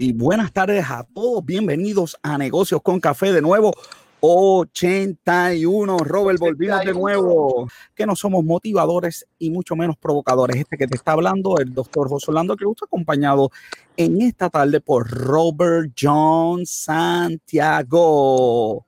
y buenas tardes a todos. Bienvenidos a Negocios con Café de nuevo. 81. Robert, volvimos de nuevo. Que no somos motivadores y mucho menos provocadores. Este que te está hablando, el doctor José Orlando, que gusta acompañado en esta tarde por Robert John Santiago.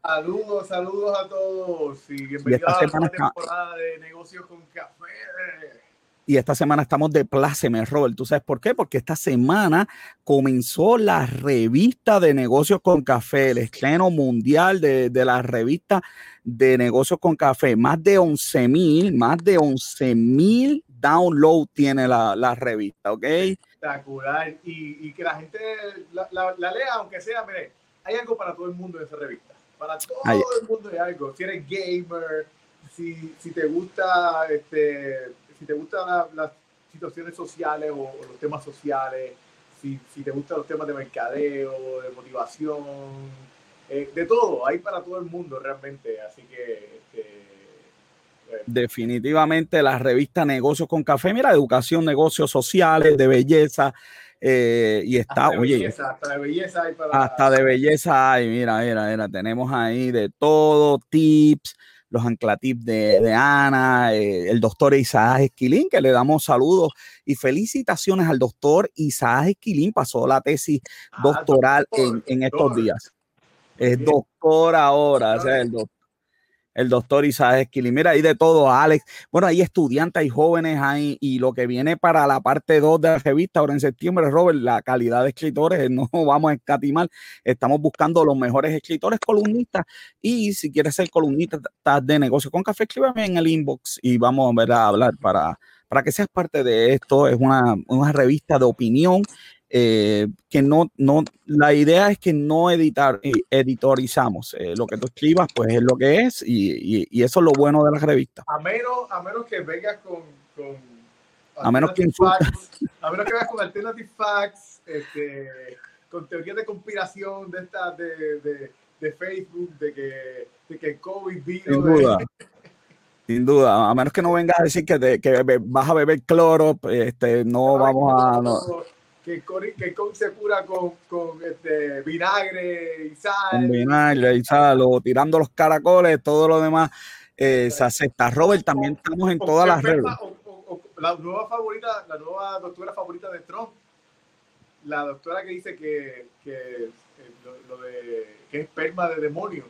Saludos, saludos a todos y bienvenidos a la temporada de Negocios con Café. Y esta semana estamos de pláceme, Robert. ¿Tú sabes por qué? Porque esta semana comenzó la revista de negocios con café, el estreno mundial de, la revista de negocios con café. Más de 11 mil, más de 11 mil download tiene la, revista, ¿ok? Espectacular. Y, que la gente la, lea, aunque sea, mire, hay algo para todo el mundo en esa revista. Para todo el mundo hay algo. Si eres gamer, si, si te gusta este si te gustan las situaciones sociales o, los temas sociales, si, si, te gustan los temas de mercadeo, de motivación, eh, de todo, hay para todo el mundo realmente, así que... Este, Definitivamente la revista Negocios con Café, mira, educación, negocios sociales, de belleza, eh, y está, hasta oye, belleza, hasta de belleza hay para... Hasta de belleza hay, mira, mira, mira, tenemos ahí de todo, tips, los anclatips de, Ana, eh, el doctor Isaac Esquilín, que le damos saludos y felicitaciones al doctor Isaac Esquilín, pasó la tesis ah, doctoral en, estos días. Es doctor ahora, o sea, el doctor el doctor Isaac Esquili. Mira, hay de todo, Alex. Bueno, hay estudiantes, hay jóvenes, hay, y lo que viene para la parte 2 de la revista ahora en septiembre, Robert, la calidad de escritores, no vamos a escatimar. Estamos buscando los mejores escritores columnistas. Y si quieres ser columnista de negocio con café, escríbeme en el inbox y vamos a, a hablar para, para que seas parte de esto. Es una, una revista de opinión eh, que no, no, la idea es que no editar, eh, editorizamos. Eh, lo que tú escribas, pues es lo que es, y, y, eso es lo bueno de la revista. A menos, a menos que vengas con, con a menos que facts, a menos que vengas con alternative facts, este, con teorías de conspiración de esta de, de, de Facebook, de que, de que el COVID vino. Sin duda. Sin duda, a menos que no vengas a decir que, te, que vas a beber cloro, este, no vamos a... No que COVID se cura con, con este, vinagre y sal. Con vinagre y sal, o tirando los caracoles, todo lo demás eh, se acepta. Robert, también estamos en todas las redes. la nueva favorita, la nueva doctora favorita de Trump, la doctora que dice que, que, eh, lo, de, que es esperma de demonio.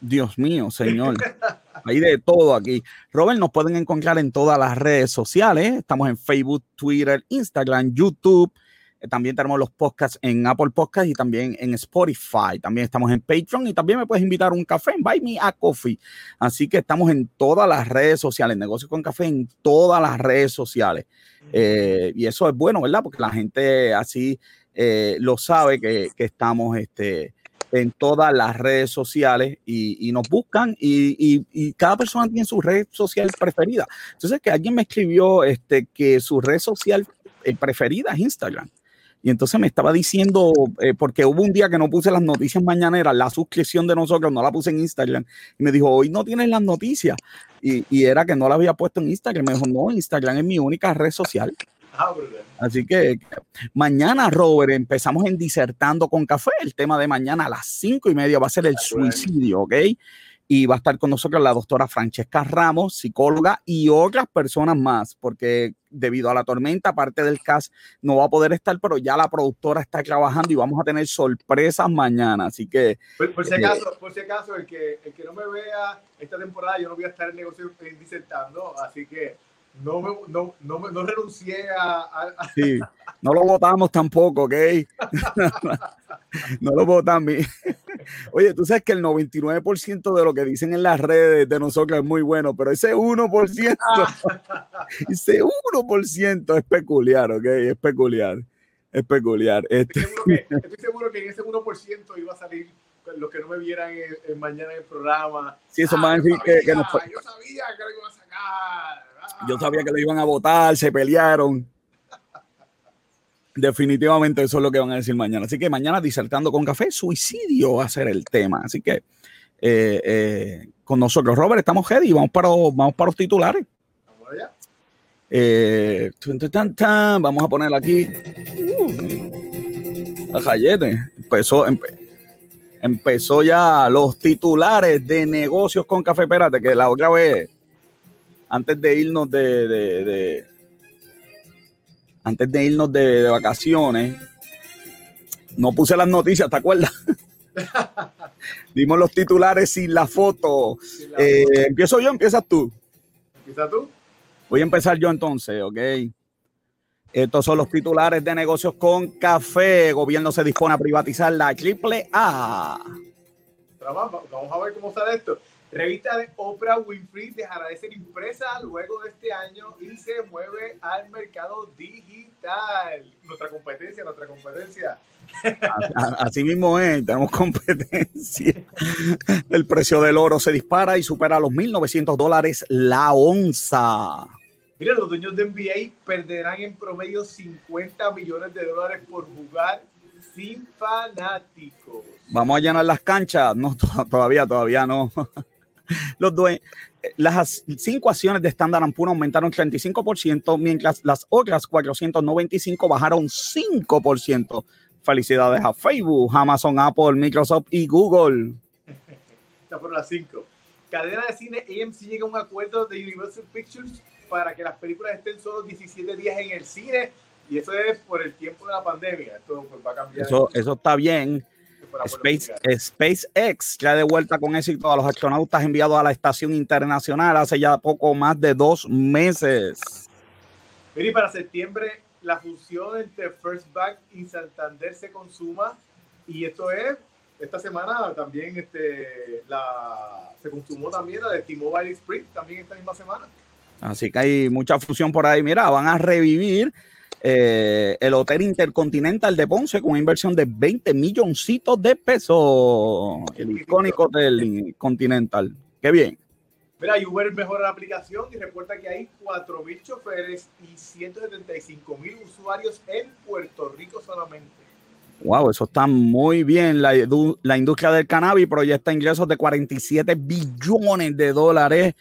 Dios mío, señor. Hay de todo aquí. Robert, nos pueden encontrar en todas las redes sociales. Estamos en Facebook, Twitter, Instagram, YouTube. Eh, también tenemos los podcasts en Apple Podcasts y también en Spotify. También estamos en Patreon y también me puedes invitar a un café en Buy Me a Coffee. Así que estamos en todas las redes sociales, Negocios con Café en todas las redes sociales. Eh, y eso es bueno, ¿verdad? Porque la gente así eh, lo sabe que, estamos este, en todas las redes sociales y, nos buscan y, y, cada persona tiene su red social preferida. Entonces, que alguien me escribió este, que su red social preferida es Instagram. Y entonces me estaba diciendo, eh, porque hubo un día que no puse las noticias mañaneras, la suscripción de nosotros no la puse en Instagram. Y me dijo, hoy no tienes las noticias. Y, y era que no la había puesto en Instagram. Me dijo, no, Instagram es mi única red social. Así que mañana, Robert, empezamos en Disertando con Café. El tema de mañana a las cinco y media va a ser el suicidio, ¿ok? Y va a estar con nosotros la doctora Francesca Ramos, psicóloga y otras personas más, porque debido a la tormenta, aparte del cast, no va a poder estar, pero ya la productora está trabajando y vamos a tener sorpresas mañana, así que... Por, si, eh, acaso, por si acaso, el que, el que no me vea esta temporada, yo no voy a estar en negocio disertando, así que no, me, no, no, no renuncié a, Sí, no lo votamos tampoco, ¿ok? no lo votamos. Oye, tú sabes que el 99% de lo que dicen en las redes de nosotros es muy bueno, pero ese 1%, ese 1% es peculiar, ¿ok? Es peculiar. Es peculiar. Este... Estoy, seguro que, en ese 1% iba a salir los que no me vieran mañana en el programa. Sí, eso ah, a decir que, que Yo sabía que lo iban a sacar. Yo sabía que lo iban a votar, se pelearon. Definitivamente eso es lo que van a decir mañana. Así que mañana disertando con café, suicidio va a ser el tema. Así que eh, eh, con nosotros, Robert, estamos ready. Vamos para, vamos para los titulares. Eh, vamos a poner aquí. Empezó, empezó ya los titulares de negocios con café. Espérate, que la otra vez, antes de irnos de, antes de irnos de, vacaciones, no puse las noticias, ¿te acuerdas? Dimos los titulares sin la foto. Eh, empiezo yo, empiezas tú. ¿Empieza tú? Voy a empezar yo entonces, ¿ok? Estos son los titulares de negocios con café. Gobierno se dispone a privatizar la triple A. Vamos a ver cómo sale esto. Revista de Oprah Winfrey dejará de ser impresa luego de este año y se mueve al mercado digital. Nuestra competencia, nuestra competencia. Así mismo es, tenemos competencia. El precio del oro se dispara y supera los 1.900 dólares la onza. Mira, los dueños de NBA perderán en promedio 50 millones de dólares por jugar sin fanáticos. Vamos a llenar las canchas. No, todavía, todavía no. Los las cinco acciones de Standard Poor's aumentaron 35%, mientras las otras 495 bajaron 5%. Felicidades a Facebook, Amazon, Apple, Microsoft y Google. Está por las cinco. Cadena de cine AMC llega a un acuerdo de Universal Pictures para que las películas estén solo 17 días en el cine y eso es por el tiempo de la pandemia. Esto pues, va a cambiar. Eso, eso está bien. Space, SpaceX ya de vuelta con éxito a los astronautas enviados a la estación internacional hace ya poco más de dos meses. Mira, para septiembre la fusión entre First Bank y Santander se consuma y esto es esta semana también este, la, se consumó también la de T-Mobile Spring también esta misma semana. Así que hay mucha fusión por ahí. Mira, van a revivir eh, el Hotel Intercontinental de Ponce con una inversión de 20 milloncitos de pesos. El icónico Hotel Continental. Qué bien. Mira, Uber mejora la aplicación y reporta que hay 4.000 choferes y 175.000 usuarios en Puerto Rico solamente. Wow, eso está muy bien. La, la industria del cannabis proyecta ingresos de 47 billones de dólares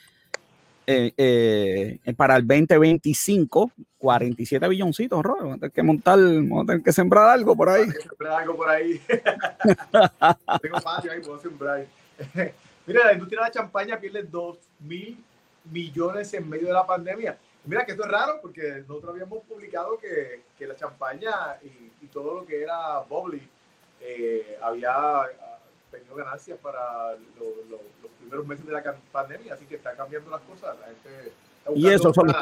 eh, eh, para el 2025, 47 billoncitos, Rob. Vamos a tener que montar, vamos a tener que sembrar algo por ahí. Sembrar algo por ahí. Tengo patio ahí, puedo sembrar. Mira, la industria de la champaña pierde 2 mil millones en medio de la pandemia. Mira que esto es raro porque nosotros habíamos publicado que, que la champaña y, y, todo lo que era bubbly eh, había tenido ganancias para los primeros meses de la pandemia, así que está cambiando las cosas. La gente y esos son los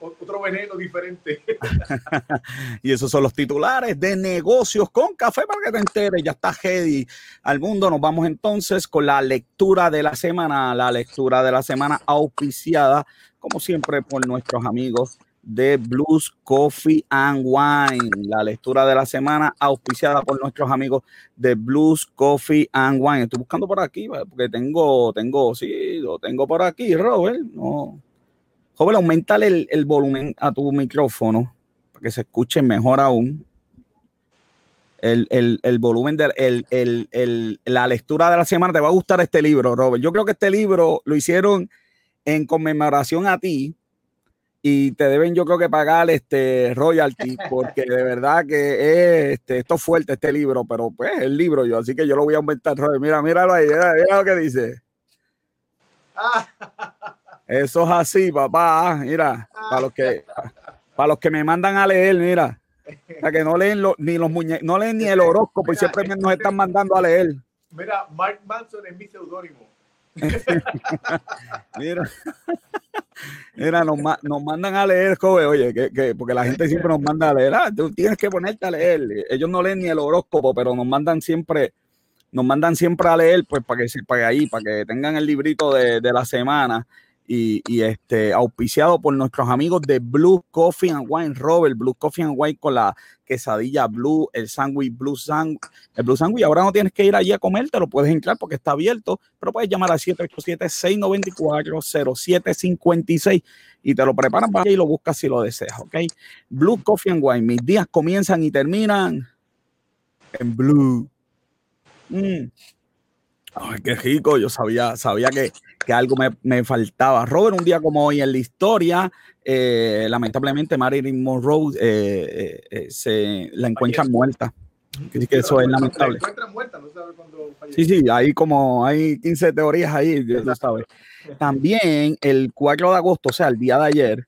otro veneno diferente. y esos son los titulares de negocios con café para que te enteres. Ya está Heady al mundo. Nos vamos entonces con la lectura de la semana, la lectura de la semana auspiciada, como siempre, por nuestros amigos de Blues Coffee and Wine, la lectura de la semana auspiciada por nuestros amigos de Blues Coffee and Wine. Estoy buscando por aquí porque tengo, tengo, sí, lo tengo por aquí, Robert. No. Joven, aumenta el, el volumen a tu micrófono para que se escuche mejor aún. El, el, el, volumen de la lectura de la semana. Te va a gustar este libro, Robert. Yo creo que este libro lo hicieron en conmemoración a ti y te deben yo creo que pagar este royalty porque de verdad que este, esto es fuerte este libro, pero pues el libro yo, así que yo lo voy a aumentar. Mira, míralo ahí, mira, lo que dice. Eso es así, papá. Mira, para los que para los que me mandan a leer, mira. Para que no leen ni los muñecos, no leen ni el horóscopo y siempre nos están mandando a leer. Mira, Mark Manson es mi seudónimo. Mira, Mira nos, nos, mandan a leer, joven, oye, que, porque la gente siempre nos manda a leer, ah, tú tienes que ponerte a leer. Ellos no leen ni el horóscopo, pero nos mandan siempre, nos mandan siempre a leer, pues para que, para ahí, para que tengan el librito de, de la semana y, este, auspiciado por nuestros amigos de Blue Coffee and Wine, Robert, Blue Coffee and Wine con la quesadilla blue, el sándwich blue sandwich, el blue sandwich. Ahora no tienes que ir allí a comer, te lo puedes entrar porque está abierto, pero puedes llamar al 787-694-0756 y te lo preparan para y lo buscas si lo deseas, ¿ok? Blue Coffee and Wine, mis días comienzan y terminan en blue. Mm. Ay, qué rico, yo sabía, sabía que, que algo me, me, faltaba. Robert, un día como hoy en la historia, eh, lamentablemente Marilyn Monroe eh, eh, se la encuentra muerta. Así que eso es lamentable. Sí, sí, hay como, hay 15 teorías ahí, tú sabes. También el 4 de agosto, o sea, el día de ayer,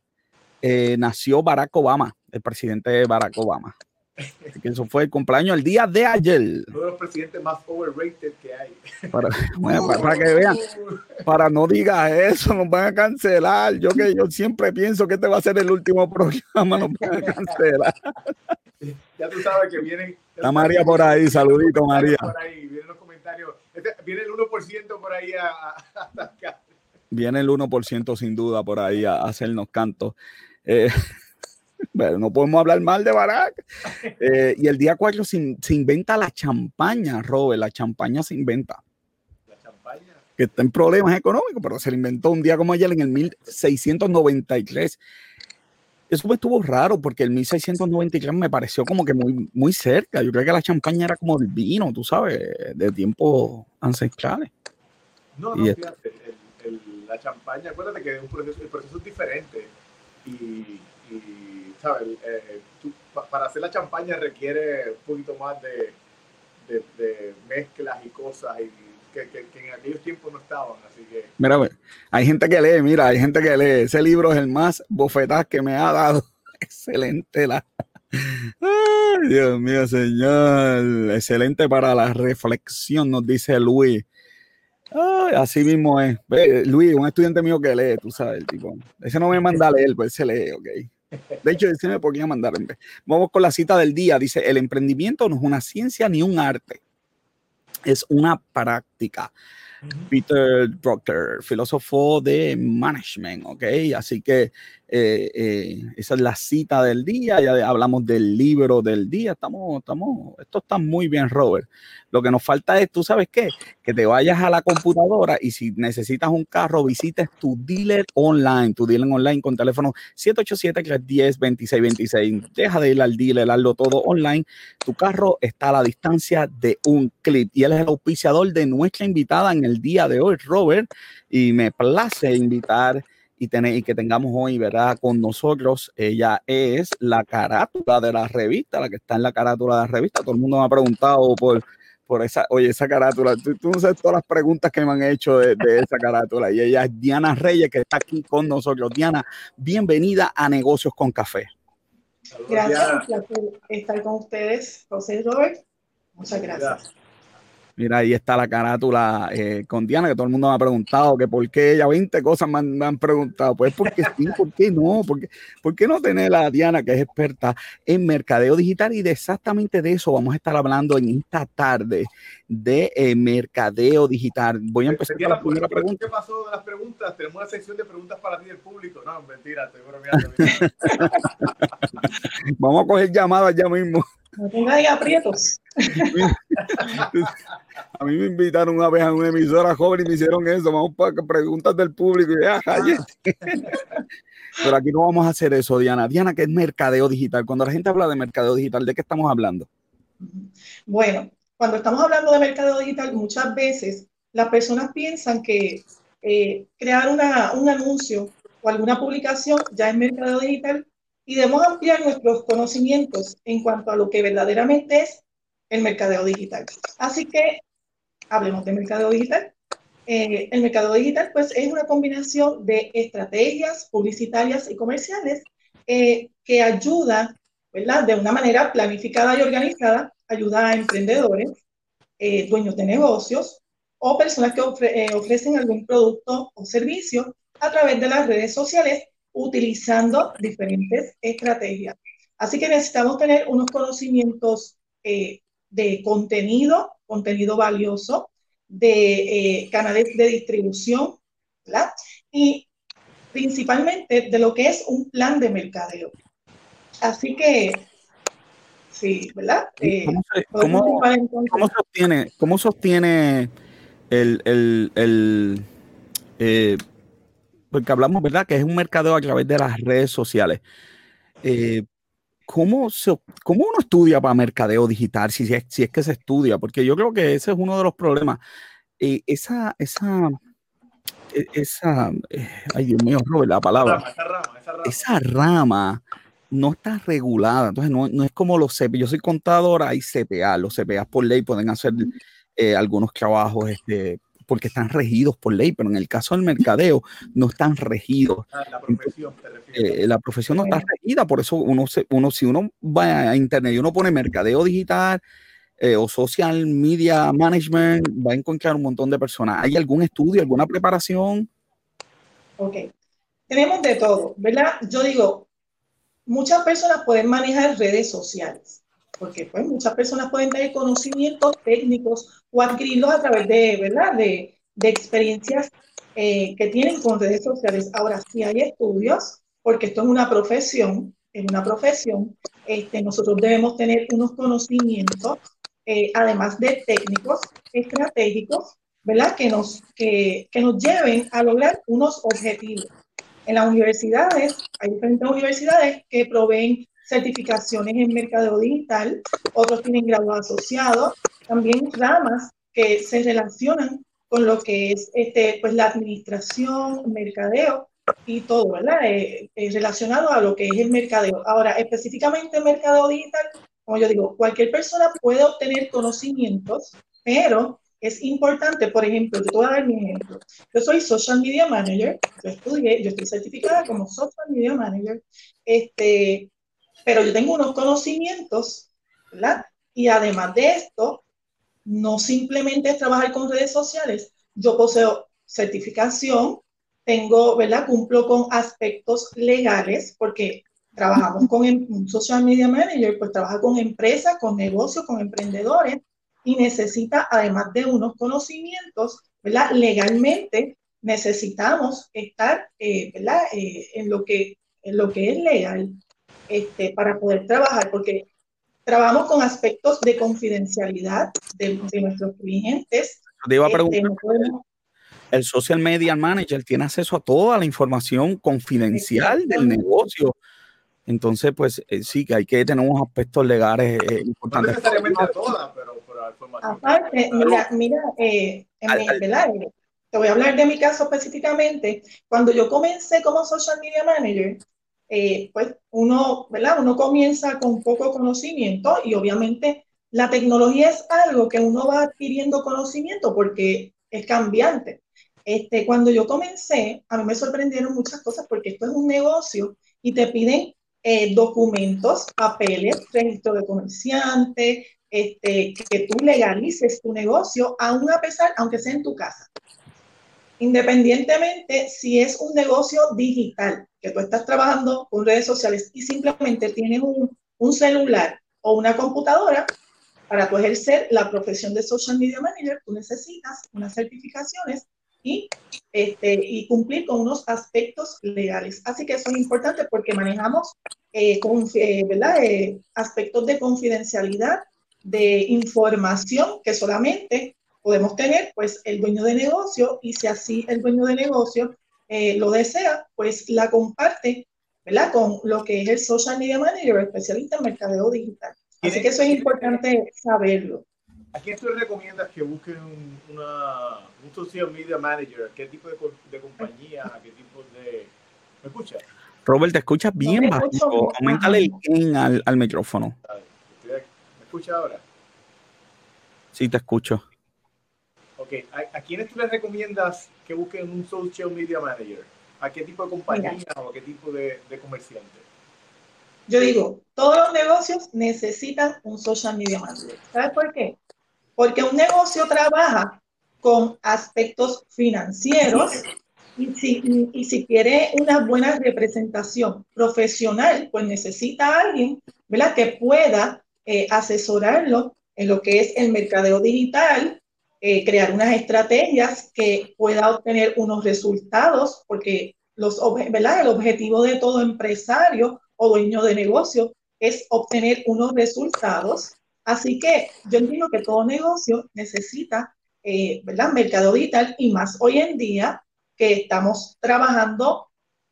eh, nació Barack Obama, el presidente Barack Obama. Así que eso fue el cumpleaños el día de ayer. Uno de los presidentes más overrated que hay. Para, para, que vean, para no digas eso, nos van a cancelar. Yo que yo siempre pienso que este va a ser el último programa, nos van a cancelar. Ya tú sabes que vienen. Está María por ahí, saludito María. Por ahí, vienen los comentarios. Este, viene el 1% por ahí a, a, Viene el 1% sin duda por ahí a, hacernos cantos. Eh, pero no podemos hablar mal de Barack. Eh, y el día 4 se, inventa la champaña, Robert. La champaña se inventa. La champaña. Que está en problemas económicos, pero se le inventó un día como ayer en el 1693. Eso estuvo raro porque el 1693 me pareció como que muy, muy cerca. Yo creo que la champaña era como el vino, tú sabes, de tiempos ancestrales. No, no, fíjate, la champaña, acuérdate que un proceso, el proceso es diferente. Y ¿sabes? Eh, para hacer la champaña requiere un poquito más de, de, mezclas y cosas y que, que, en aquellos tiempos no estaban, así que... Mira, hay gente que lee, mira, hay gente que lee. Ese libro es el más bofetaz que me ha dado. Excelente la... Ay, Dios mío, señor. Excelente para la reflexión, nos dice Luis. Ay, así mismo es. Luis, un estudiante mío que lee, tú sabes, el tipo. Ese no me manda a leer, pues se lee, ok. De hecho, decime por qué a mandar. Vamos con la cita del día. Dice, el emprendimiento no es una ciencia ni un arte, es una práctica. Peter Drucker, filósofo de management, ¿ok? Así que eh, eh, esa es la cita del día, ya hablamos del libro del día, estamos, estamos, esto está muy bien, Robert. Lo que nos falta es, ¿tú sabes qué? Que te vayas a la computadora y si necesitas un carro, visites tu dealer online, tu dealer online con teléfono 787-310-2626. Deja de ir al dealer, hazlo todo online. Tu carro está a la distancia de un clip y él es el auspiciador de nuestra invitada en el día de hoy, Robert, y me place invitar y, y que tengamos hoy, ¿verdad? Con nosotros, ella es la carátula de la revista, la que está en la carátula de la revista. Todo el mundo me ha preguntado por, por esa, oye, esa carátula. Tú, no sabes todas las preguntas que me han hecho de, esa carátula. Y ella es Diana Reyes, que está aquí con nosotros. Diana, bienvenida a Negocios con Café. Gracias, por estar con ustedes, José Robert. Muchas gracias. Mira, ahí está la carátula eh, con Diana, que todo el mundo me ha preguntado que por qué ella, 20 cosas me han, preguntado. Pues porque sí, ¿por qué no? ¿Por qué, ¿Por qué, no tener a Diana, que es experta en mercadeo digital? Y de exactamente de eso vamos a estar hablando en esta tarde de eh, mercadeo digital. Voy a empezar con la primera pregunta. ¿Qué pasó de las preguntas? Tenemos una sección de preguntas para ti del público. No, mentira, estoy vamos a coger llamadas ya mismo. No tengáis aprietos. a mí me invitaron una vez a una emisora joven y me hicieron eso. Vamos para preguntas del público. Y ah, Pero aquí no vamos a hacer eso, Diana. Diana, ¿qué es mercadeo digital? Cuando la gente habla de mercadeo digital, ¿de qué estamos hablando? Bueno, cuando estamos hablando de mercadeo digital, muchas veces las personas piensan que eh, crear una, un anuncio o alguna publicación ya es mercadeo digital y debemos ampliar nuestros conocimientos en cuanto a lo que verdaderamente es el mercadeo digital. Así que hablemos de mercadeo digital. Eh, el mercado digital pues es una combinación de estrategias publicitarias y comerciales eh, que ayuda, ¿verdad? De una manera planificada y organizada, ayuda a emprendedores, eh, dueños de negocios o personas que ofrecen algún producto o servicio a través de las redes sociales utilizando diferentes estrategias. Así que necesitamos tener unos conocimientos de contenido, contenido valioso, de eh, canales de distribución, ¿verdad? Y principalmente de lo que es un plan de mercadeo. Así que, sí, ¿verdad? ¿Cómo, eh, sostiene, cómo sostiene el, el, el porque hablamos, ¿verdad? Que es un mercadeo a través de las redes sociales. Eh, ¿cómo, ¿Cómo uno estudia para mercadeo digital? Si, es, si es que se estudia, porque yo creo que ese es uno de los problemas. Eh, esa, esa, e, esa, eh, ay Dios mío, Robert, la palabra. esa rama, esa rama. no está regulada. Entonces, no, no es como los CPA. Yo soy contador, hay CPA. Los CPA por ley pueden hacer eh, algunos trabajos este, porque están regidos por ley, pero en el caso del mercadeo no están regidos. Ah, la profesión, eh, la profesión no está regida, por eso uno, uno, si uno va a internet y uno pone mercadeo digital eh, o social media management, va a encontrar un montón de personas. ¿Hay algún estudio, alguna preparación? Ok, tenemos de todo, ¿verdad? Yo digo, muchas personas pueden manejar redes sociales porque pues muchas personas pueden tener conocimientos técnicos o adquirirlos a través de, ¿verdad? De, de experiencias eh, que tienen con redes sociales. Ahora, sí hay estudios, porque esto es una profesión, es una profesión, este, nosotros debemos tener unos conocimientos, eh, además de técnicos, estratégicos, ¿verdad? Que nos, que, que nos lleven a lograr unos objetivos. En las universidades, hay diferentes universidades que proveen certificaciones en mercadeo digital, otros tienen grado asociado, también ramas que se relacionan con lo que es este, pues, la administración, mercadeo y todo, ¿verdad? Eh, eh, relacionado a lo que es el mercadeo. Ahora, específicamente mercadeo digital, como yo digo, cualquier persona puede obtener conocimientos, pero es importante, por ejemplo, yo te voy a dar mi ejemplo. Yo soy Social Media Manager, yo estudié, yo estoy certificada como Social Media Manager, este, pero yo tengo unos conocimientos, ¿verdad? Y además de esto, no simplemente es trabajar con redes sociales, yo poseo certificación, tengo, ¿verdad? Cumplo con aspectos legales, porque trabajamos con em, un social media manager, pues trabaja con empresas, con negocios, con emprendedores y necesita, además de unos conocimientos, ¿verdad? Legalmente necesitamos estar, eh, ¿verdad? Eh, en, lo que, en lo que es legal este, para poder trabajar, porque trabajamos con aspectos de confidencialidad de, nuestros clientes. Te iba a este, preguntar, el social media manager tiene acceso a toda la información confidencial del negocio. Entonces, pues eh, sí, que hay que tener unos aspectos legales eh, importantes. No necesariamente toda, pero, la información. Aparte, mira, mira eh, en te voy a hablar de mi caso específicamente. Cuando yo comencé como social media manager, eh, pues uno, ¿verdad? Uno comienza con poco conocimiento y obviamente la tecnología es algo que uno va adquiriendo conocimiento porque es cambiante. Este, cuando yo comencé, a mí me sorprendieron muchas cosas porque esto es un negocio y te piden eh, documentos, papeles, registro de comerciante, este, que tú legalices tu negocio, aún a pesar, aunque sea en tu casa. Independientemente si es un negocio digital, que tú estás trabajando con redes sociales y simplemente tienes un, un celular o una computadora, para tu ejercer la profesión de social media manager, tú necesitas unas certificaciones y, este, y cumplir con unos aspectos legales. Así que eso es importante porque manejamos eh, eh. Eh, aspectos de confidencialidad, de información que solamente podemos tener pues el dueño de negocio y si así el dueño de negocio eh, lo desea, pues la comparte, ¿verdad? Con lo que es el social media manager, especialista en mercadeo digital. Así que eso es importante saberlo. ¿A quién tú recomiendas que busquen una, un social media manager? ¿Qué tipo de, de compañía? ¿Qué tipo de...? ¿Me escuchas? Robert, te escuchas bien bajito. Aumentale el gain al, al micrófono. ¿Me escuchas ahora? Sí, te escucho. Ok, ¿A, quiénes tú les recomiendas que busquen un social media manager? ¿A qué tipo de compañía o a qué tipo de, de comerciante? Yo digo, todos los negocios necesitan un social media manager. ¿Sabes por qué? Porque un negocio trabaja con aspectos financieros y si, y si quiere una buena representación profesional, pues necesita a alguien ¿verdad? que pueda eh, asesorarlo en lo que es el mercadeo digital, eh, crear unas estrategias que pueda obtener unos resultados, porque los, ¿verdad? el objetivo de todo empresario o dueño de negocio es obtener unos resultados. Así que yo entiendo que todo negocio necesita, eh, ¿verdad? Mercado digital y más hoy en día que estamos trabajando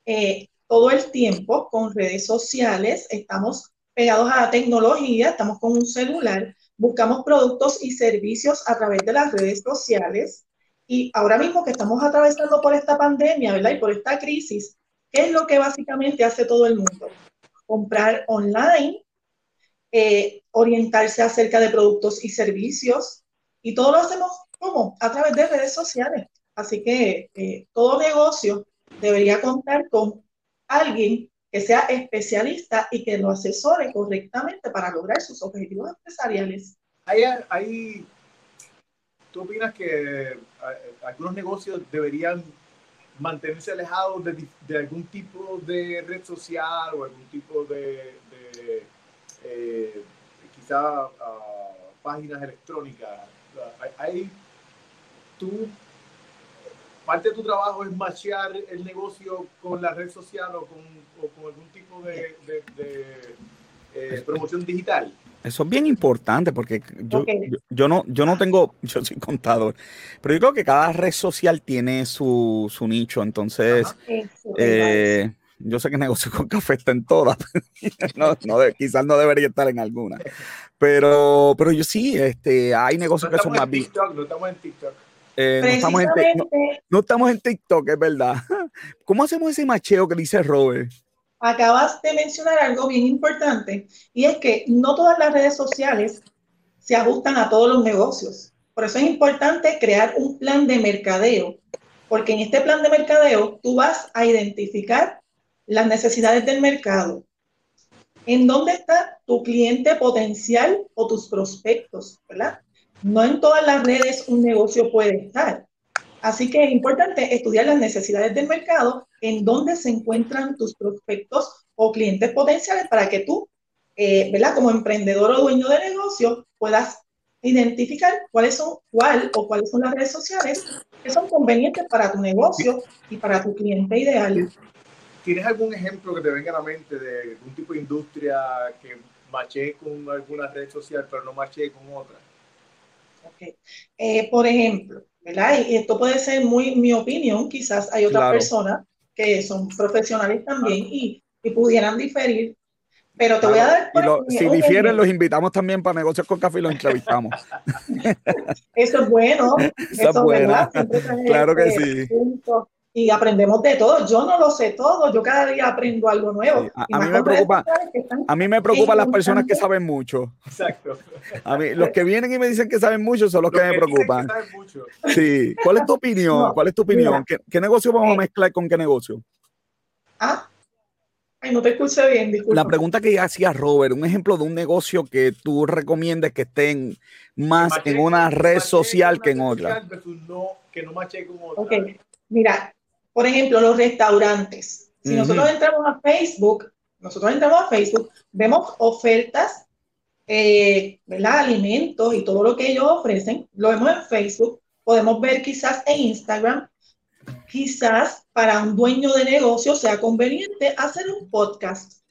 eh, todo el tiempo con redes sociales, estamos pegados a la tecnología, estamos con un celular, buscamos productos y servicios a través de las redes sociales. Y ahora mismo que estamos atravesando por esta pandemia, ¿verdad? Y por esta crisis, ¿qué es lo que básicamente hace todo el mundo? comprar online, eh, orientarse acerca de productos y servicios. Y todo lo hacemos como a través de redes sociales. Así que eh, todo negocio debería contar con alguien que sea especialista y que lo asesore correctamente para lograr sus objetivos empresariales. Hay, hay, ¿Tú opinas que algunos negocios deberían mantenerse alejados de, algún tipo de red social o algún tipo de, eh, quizá ah, páginas electrónicas? Hay, tú parte de tu trabajo es machear el negocio con la red social o con, algún tipo de, eh, promoción digital. Eso es bien importante porque yo, yo, no, yo no tengo, yo soy contador, pero yo creo que cada red social tiene su, nicho, entonces eh, yo sé que negocio con café está en todas, no, quizás no debería estar en alguna, pero, pero yo sí, este, hay negocios que son más bien. No estamos en TikTok. Eh, no, estamos en, no, estamos en TikTok, es verdad. ¿Cómo hacemos ese macheo que dice Robert? Acabas de mencionar algo bien importante y es que no todas las redes sociales se ajustan a todos los negocios. Por eso es importante crear un plan de mercadeo, porque en este plan de mercadeo tú vas a identificar las necesidades del mercado. ¿En dónde está tu cliente potencial o tus prospectos? ¿verdad? No en todas las redes un negocio puede estar. Así que es importante estudiar las necesidades del mercado, en dónde se encuentran tus prospectos o clientes potenciales para que tú, eh, ¿verdad? Como emprendedor o dueño de negocio, puedas identificar cuáles son, cuál o cuáles son las redes sociales que son convenientes para tu negocio y para tu cliente ideal. ¿Tienes algún ejemplo que te venga a la mente de un tipo de industria que maché con alguna red social, pero no maché con otra? Eh, por ejemplo, ¿verdad? Y esto puede ser muy mi opinión, quizás hay otras personas que son profesionales también y, y pudieran diferir. Pero te voy a dar. si difieren, los invitamos también para negocios con café y los entrevistamos. Eso es bueno. Eso, es bueno. Claro que sí y aprendemos de todo. Yo no lo sé todo, yo cada día aprendo algo nuevo. A, mí me preocupa, a mí me preocupan las personas que saben mucho. Exacto. A mí, los que vienen y me dicen que saben mucho son los, que, me preocupan. Sí. ¿Cuál es tu opinión? ¿Cuál es tu opinión? ¿Qué, negocio vamos a eh. mezclar con qué negocio? Ah. Ay, no te escuché bien, disculpa. La pregunta que hacía Robert, un ejemplo de un negocio que tú recomiendes que estén más en una red social que en otra. que no mache con otra. Ok, mira, por ejemplo, los restaurantes. Si nosotros entramos a Facebook, nosotros entramos a Facebook, vemos ofertas, eh, ¿verdad? Alimentos y todo lo que ellos ofrecen, lo vemos en Facebook, podemos ver quizás en Instagram, quizás para un dueño de negocio sea conveniente hacer un podcast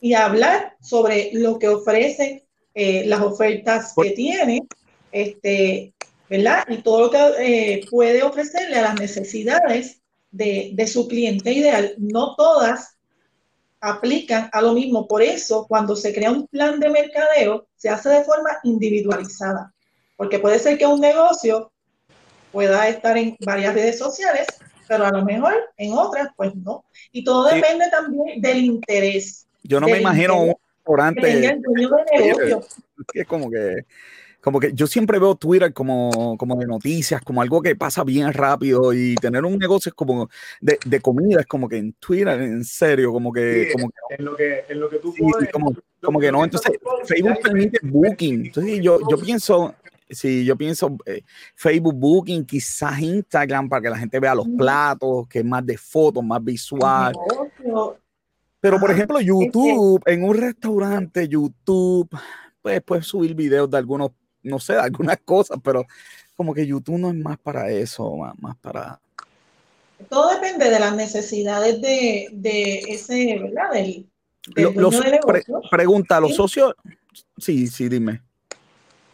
y hablar sobre lo que ofrecen, eh, las ofertas que tiene, este, ¿verdad? Y todo lo que eh, puede ofrecerle a las necesidades de, su cliente ideal, no todas aplican a lo mismo. Por eso, cuando se crea un plan de mercadeo, se hace de forma individualizada. Porque puede ser que un negocio pueda estar en varias redes sociales, pero a lo mejor en otras, pues no. Y todo depende también del interés. Yo no me imagino un restaurante. Es como que como que yo siempre veo Twitter como, como de noticias, como algo que pasa bien rápido y tener un negocio es como de, de comida, es como que en Twitter, en serio, como que... como que en, lo que en lo que tú puedes, como, como que no, entonces Facebook permite booking, entonces yo, yo pienso, si yo pienso eh, Facebook Booking, quizás Instagram para que la gente vea los platos, que es más de fotos, más visual. Pero por ejemplo, YouTube, en un restaurante, YouTube, pues puedes subir videos de algunos no sé, algunas cosas, pero como que YouTube no es más para eso, más, para... Todo depende de las necesidades de, de ese, ¿verdad? Del, los, pregunta, ¿los socios? Sí, sí, dime.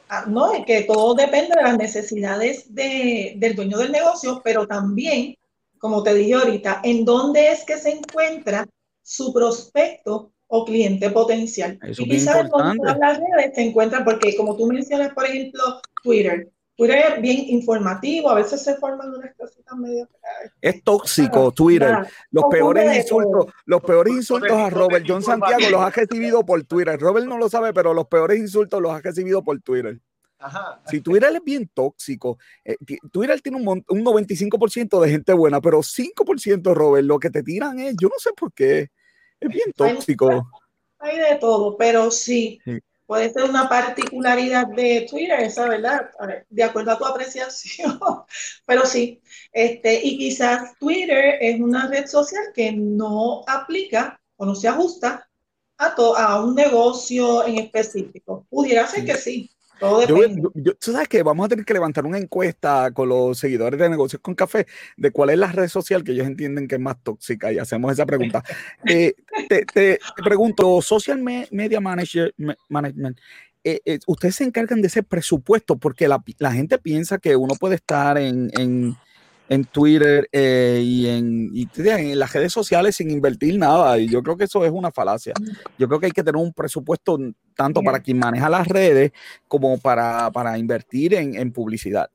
Ah, no, es que todo depende de las necesidades de, del dueño del negocio, pero también, como te dije ahorita, en dónde es que se encuentra su prospecto o cliente potencial. y quizás todas las redes se encuentran, porque como tú mencionas, por ejemplo, Twitter. Twitter es bien informativo, a veces se forman unas cositas medio. Es tóxico Twitter. Los peores insultos, los peores insultos a Robert John Santiago los ha recibido por Twitter. Robert no lo sabe, pero los peores insultos los ha recibido por Twitter. Ajá. Si Twitter es bien tóxico, eh, Twitter tiene un, un 95% de gente buena, pero 5% Robert, lo que te tiran es, yo no sé por qué, es bien tóxico. Hay, de todo, pero sí, puede ser una particularidad de Twitter, esa verdad, de acuerdo a tu apreciación, pero sí, este, y quizás Twitter es una red social que no aplica o no se ajusta a, a un negocio en específico. Pudiera ser que sí, tú sabes que vamos a tener que levantar una encuesta con los seguidores de negocios con café de cuál es la red social que ellos entienden que es más tóxica y hacemos esa pregunta. Eh, te, pregunto, Social Media Manager, Management, eh, eh, ustedes se encargan de ese presupuesto porque la, la gente piensa que uno puede estar en, en en Twitter eh, y, en, en las redes sociales sin invertir nada. Y yo creo que eso es una falacia. Yo creo que hay que tener un presupuesto tanto para quien maneja las redes como para, invertir en, publicidad.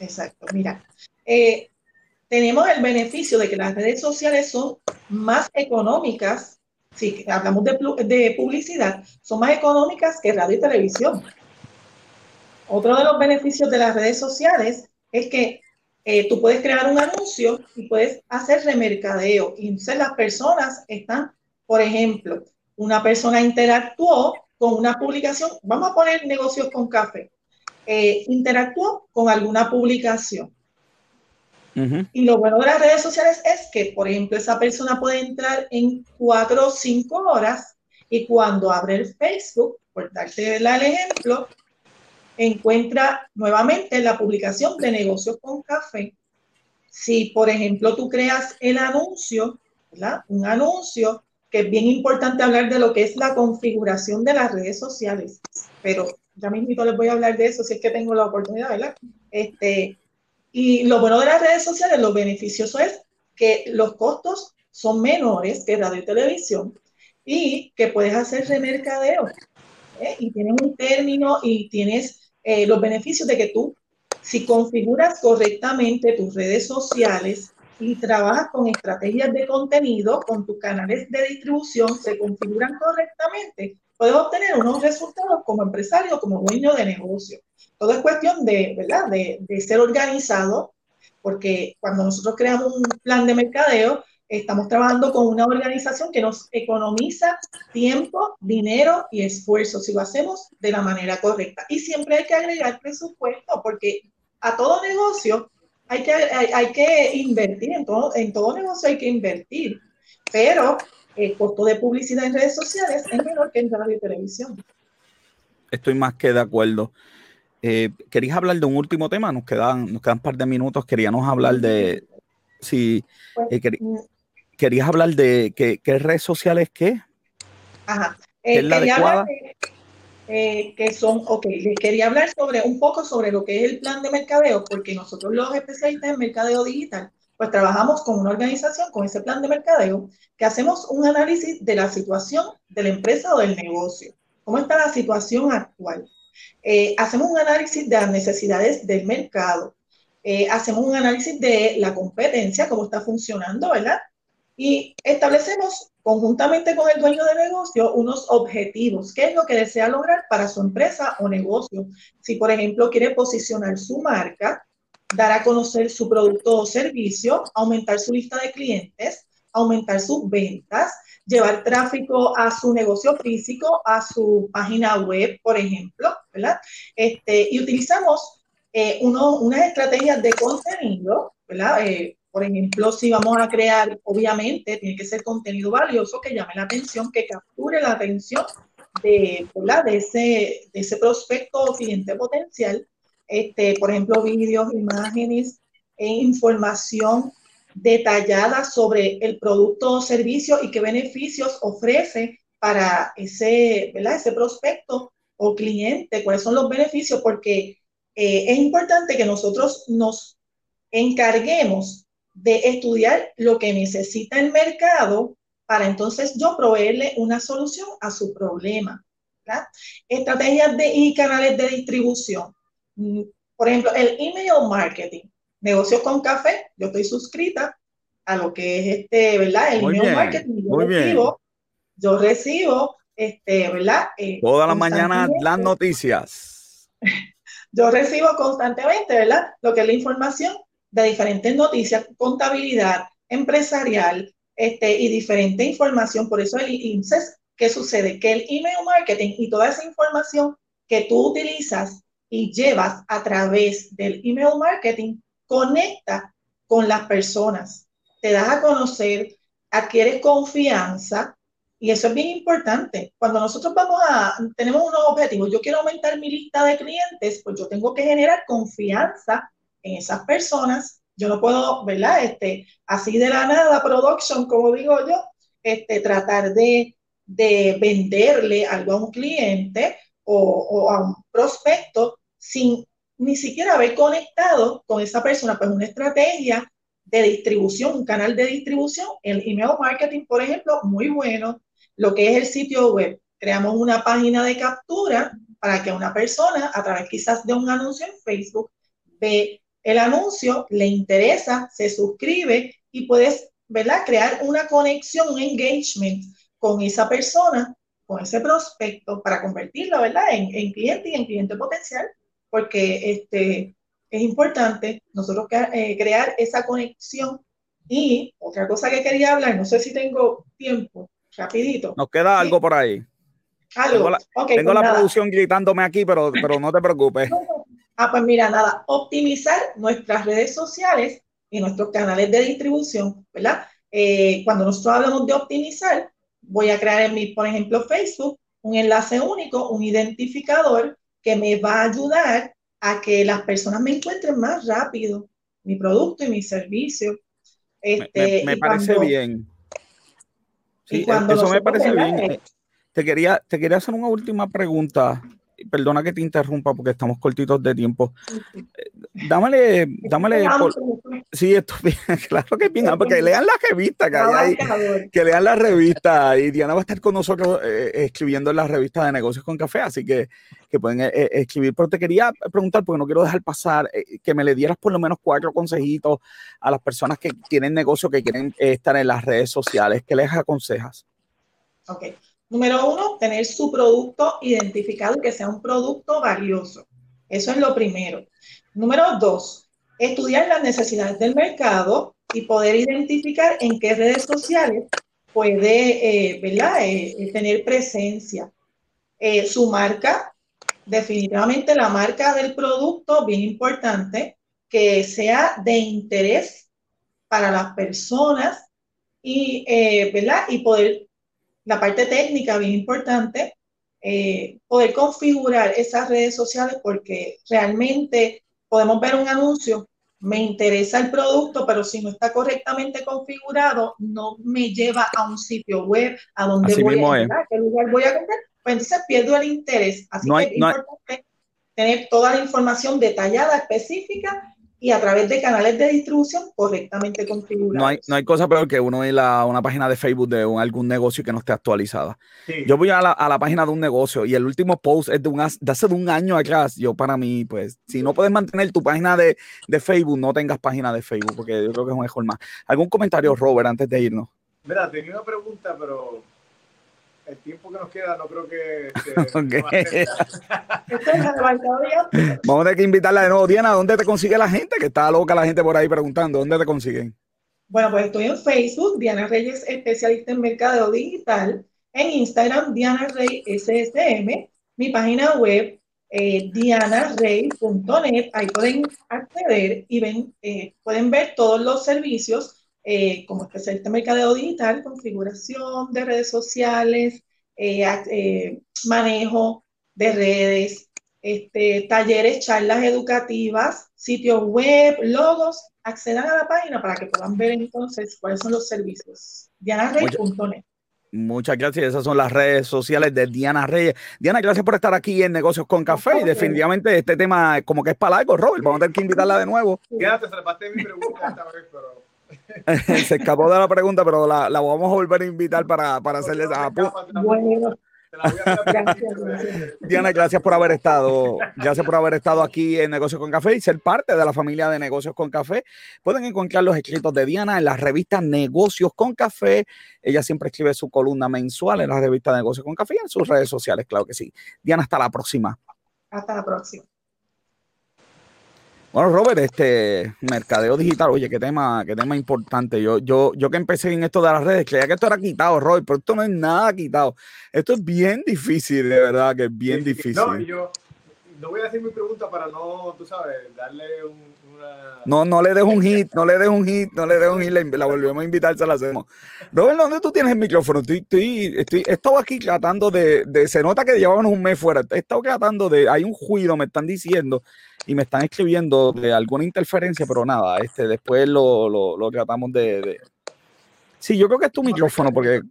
Exacto. Mira, eh, tenemos el beneficio de que las redes sociales son más económicas. Si hablamos de, de publicidad, son más económicas que radio y televisión. Otro de los beneficios de las redes sociales es que eh, tú puedes crear un anuncio y puedes hacer remercadeo. Y entonces las personas están, por ejemplo, una persona interactuó con una publicación, vamos a poner negocios con café, eh, interactuó con alguna publicación. Y lo bueno de las redes sociales es que, por ejemplo, esa persona puede entrar en cuatro o cinco horas y cuando abre el Facebook, por darte el ejemplo, encuentra nuevamente la publicación de negocios con café. Si, por ejemplo, tú creas el anuncio, ¿verdad? Un anuncio que es bien importante hablar de lo que es la configuración de las redes sociales, pero ya mismo les voy a hablar de eso si es que tengo la oportunidad, ¿verdad? Este, y lo bueno de las redes sociales, lo beneficioso es que los costos son menores que radio y televisión y que puedes hacer remercadeo. ¿eh? Y tienes un término y tienes eh, los beneficios de que tú, si configuras correctamente tus redes sociales y trabajas con estrategias de contenido, con tus canales de distribución, se configuran correctamente, puedes obtener unos resultados como empresario, como dueño de negocio. Todo es cuestión de, ¿verdad? De, de ser organizado, porque cuando nosotros creamos un plan de mercadeo, Estamos trabajando con una organización que nos economiza tiempo, dinero y esfuerzo si lo hacemos de la manera correcta. Y siempre hay que agregar presupuesto porque a todo negocio hay que, hay, que invertir, en todo, en todo negocio hay que invertir, pero el costo de publicidad en redes sociales es menor que en radio y televisión. Estoy más que de acuerdo. Eh, ¿Querías hablar de un último tema? Nos quedan, nos quedan un par de minutos. Queríamos hablar de si pues, eh, mm, querías hablar de qué, qué redes sociales qué. Ajá. Eh, quería hablar de, eh, que son, ok, les quería hablar sobre un poco sobre lo que es el plan de mercadeo, porque nosotros los especialistas en mercadeo digital, pues trabajamos con una organización, con ese plan de mercadeo, que hacemos un análisis de la situación de la empresa o del negocio. ¿Cómo está la situación actual? Eh, hacemos un análisis de las necesidades del mercado. hacemos un análisis de la competencia, cómo está funcionando, ¿verdad? Y establecemos conjuntamente con el dueño de negocio unos objetivos. ¿Qué es lo que desea lograr para su empresa o negocio? Si, por ejemplo, quiere posicionar su marca, dar a conocer su producto o servicio, aumentar su lista de clientes, aumentar sus ventas, llevar tráfico a su negocio físico, a su página web, por ejemplo, ¿verdad? Este, y utilizamos eh, unas estrategias de contenido, ¿verdad? Eh, por ejemplo, si vamos a crear, obviamente, tiene que ser contenido valioso que llame la atención, que capture la atención de, de, ese, de ese prospecto o cliente potencial. Este, por ejemplo, vídeos, imágenes e información detallada sobre el producto o servicio y qué beneficios ofrece para ese, ¿verdad? ese prospecto o cliente, cuáles son los beneficios, porque eh, es importante que nosotros nos encarguemos de estudiar lo que necesita el mercado para entonces yo proveerle una solución a su problema. Estrategias de, y canales de distribución. Mm, Por ejemplo, el email marketing, negocios con café, yo estoy suscrita a lo que es este, ¿verdad? El email marketing. Yo recibo, yo recibo, este, ¿verdad? Eh, Toda la mañana las noticias. yo recibo constantemente, ¿verdad? Lo que es la información de diferentes noticias, contabilidad, empresarial, este, y diferente información. Por eso el INSES, ¿qué sucede? Que el email marketing y toda esa información que tú utilizas y llevas a través del email marketing conecta con las personas, te das a conocer, adquieres confianza y eso es bien importante. Cuando nosotros vamos a, tenemos unos objetivos, yo quiero aumentar mi lista de clientes, pues yo tengo que generar confianza en esas personas. Yo no puedo, ¿verdad? Este, así de la nada, production, como digo yo, este, tratar de, de venderle algo a un cliente o, o, a un prospecto sin ni siquiera haber conectado con esa persona, pues una estrategia de distribución, un canal de distribución, el email marketing, por ejemplo, muy bueno, lo que es el sitio web. Creamos una página de captura para que una persona, a través quizás de un anuncio en Facebook, ve el anuncio, le interesa, se suscribe y puedes, ¿verdad? Crear una conexión, un engagement con esa persona, con ese prospecto, para convertirlo, ¿verdad? En, en cliente y en cliente potencial porque este, es importante nosotros eh, crear esa conexión. Y otra cosa que quería hablar, no sé si tengo tiempo, rapidito. Nos queda algo por ahí. Tengo la, tengo la pues producción gritándome aquí, pero, pero no te preocupes. Ah, pues mira, nada, optimizar nuestras redes sociales y nuestros canales de distribución, ¿verdad? Eh, cuando nosotros hablamos de optimizar, voy a crear en mi, por ejemplo, Facebook, un enlace único, un identificador que me va a ayudar a que las personas me encuentren más rápido mi producto y mi servicio. Este, me, parece bien. Sí, eso me parece bien. Te quería, te quería hacer una última pregunta perdona que te interrumpa porque estamos cortitos de tiempo. Dámale, dámale. Sí, esto claro que bien, porque lean la revista que hay que lean la revista y Diana va a estar con nosotros eh, escribiendo en la revista de negocios con café, así que, que pueden eh, eh, escribir. Pero te quería preguntar, porque no quiero dejar pasar, que me le dieras por lo menos cuatro consejitos a las personas que tienen negocio, que quieren estar en las redes sociales. ¿Qué les aconsejas? Ok. Número uno, tener su producto identificado y que sea un producto valioso. Eso es lo primero. Número dos, estudiar las necesidades del mercado y poder identificar en qué redes sociales puede eh, eh, eh, tener presencia. su marca, definitivamente la marca del producto, bien importante, que sea de interés para las personas y, poder la parte técnica bien importante, eh, poder configurar esas redes sociales porque realmente podemos ver un anuncio, me interesa el producto, pero si no está correctamente configurado, no me lleva a un sitio web, a donde voy a entrar, qué lugar voy a comprar, pues entonces pierdo el interés. Así que es importante tener toda la información detallada, específica y a través de canales de distribución correctamente configurados. No hay, no hay cosa peor que uno ir a una página de Facebook de algún negocio que no esté actualizada. Yo voy a la, a la, página de un negocio y el último post es de, un, de hace de un año atrás. Yo para mí, pues, si no puedes mantener tu página de, de Facebook, no tengas página de Facebook, porque yo creo que es un mejor más. ¿Algún comentario, Robert, antes de irnos? Mira, tenía una pregunta, pero el tiempo que nos queda no creo que... Vamos a tener que invitarla de nuevo. Diana, ¿dónde te consigue la gente? Que está loca la gente por ahí preguntando. ¿Dónde te consiguen? Bueno, pues estoy en Facebook, Diana Reyes, especialista en mercado digital. En Instagram, Diana Rey SSM. Mi página web, eh, dianarey.net. Ahí pueden acceder y ven, eh, pueden ver todos los servicios eh, como especialista en mercadeo digital, configuración de redes sociales, eh, eh, manejo de redes, este, talleres, charlas educativas, sitios web, logos, accedan a la página para que puedan ver entonces cuáles son los servicios. DianaReyes.net. Muchas gracias. Esas son las redes sociales de Diana Reyes. Diana, gracias por estar aquí en Negocios con Café. Y definitivamente este tema como que es para algo, Robert. Vamos a tener que invitarla de nuevo. Quédate, se mi pregunta esta vez, pero Se escapó de la pregunta, pero la, la, vamos a volver a invitar para, para hacerle esa. Diana, gracias por haber estado, gracias por haber estado aquí en Negocios con Café y ser parte de la familia de Negocios con Café. Pueden encontrar los escritos de Diana en la revista Negocios con Café. Ella siempre escribe su columna mensual en la revista Negocios con Café y en sus redes sociales, claro que sí. Diana, hasta la próxima. Hasta la próxima. Bueno, Robert, este mercadeo digital, oye, qué tema, qué tema importante. Yo, yo, yo que empecé en esto de las redes, creía que esto era quitado, Robert, pero esto no es nada quitado. Esto es bien difícil, de verdad, que es bien difícil. No, yo no voy a hacer mi pregunta para no, tú sabes, darle una. No, no le dejo un hit, no le dejo un hit, no le dejo un hit, la, volvemos a invitar, se la hacemos. Robert, ¿dónde tú tienes el micrófono? Estoy, estoy, estoy, he estado aquí tratando de, de, se nota que llevábamos un mes fuera, he estado tratando de, hay un juido, me están diciendo y me están escribiendo de alguna interferencia, pero nada, este, después lo, lo, lo tratamos de, Sí, yo creo que es tu micrófono, porque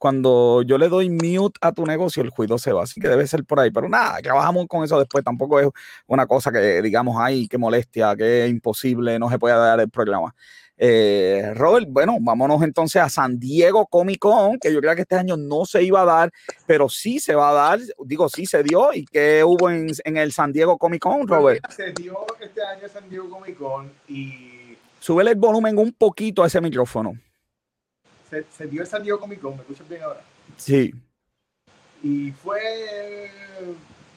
cuando yo le doy mute a tu negocio, el juicio se va, así que debe ser por ahí, pero nada, trabajamos con eso después, tampoco es una cosa que digamos, ay, qué molestia, que es imposible, no se puede dar el programa. Eh, Robert, bueno, vámonos entonces a San Diego Comic Con, que yo creo que este año no se iba a dar, pero sí se va a dar, digo, sí se dio. ¿Y qué hubo en, en el San Diego Comic Con, pues Robert? Se dio este año San Diego Comic Con y... Súbele el volumen un poquito a ese micrófono. Se, se dio el San Diego Comic Con, ¿me escuchas bien ahora? Sí. Y fue,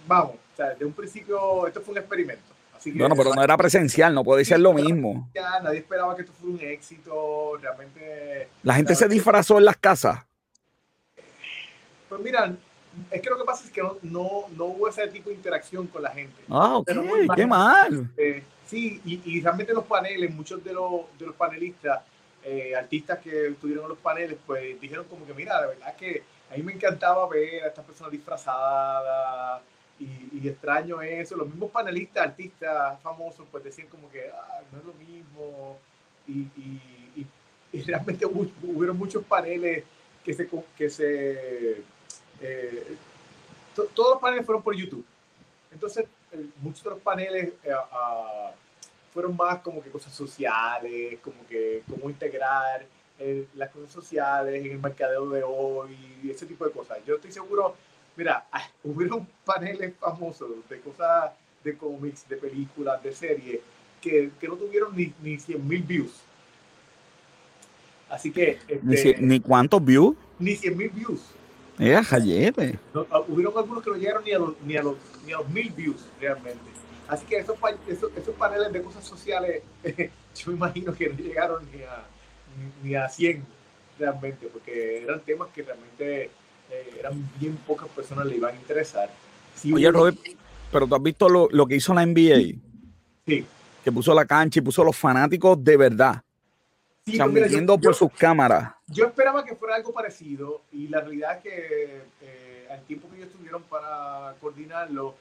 vamos, o sea, de un principio, esto fue un experimento bueno, pero no era presencial, no puede ser lo mismo. nadie esperaba que esto fuera un éxito, realmente. La gente se disfrazó en las casas. Pues mira, es que lo que pasa es que no, no, no hubo ese tipo de interacción con la gente. Ah, ok, qué mal. Eh, sí, y, y, realmente los paneles, muchos de los, de los panelistas, eh, artistas que estuvieron en los paneles, pues dijeron como que, mira, de verdad que a mí me encantaba ver a estas personas disfrazadas y, extraño eso. Los mismos panelistas, artistas famosos, pues decían como que ah, no es lo mismo. Y, realmente hubo, hubieron muchos paneles que se... Que se eh, todos los paneles fueron por YouTube. Entonces, muchos de los paneles eh, ah, fueron más como que cosas sociales, como que cómo integrar eh, las cosas sociales en el mercadeo de hoy, ese tipo de cosas. Yo estoy seguro Mira, hubieron paneles famosos de cosas de cómics, de películas, de series, que, que no tuvieron ni, ni 100 mil views. Así que... Este, ¿Ni, cuántos views? Ni 100 mil views. Era jayete. No, ah, hubieron algunos que no llegaron ni a los, ni a los, ni a los mil views realmente. Así que esos, esos, esos paneles de cosas sociales, yo me imagino que no llegaron ni a, ni a 100 realmente, porque eran temas que realmente eh, eran bien pocas personas le iban a interesar. Oye, Robert, pero tú has visto lo, lo, que hizo la NBA. Sí. Que puso la cancha y puso los fanáticos de verdad. Sí, o por sus cámaras. Yo esperaba que fuera algo parecido y la realidad es que eh, al tiempo que ellos tuvieron para coordinarlo,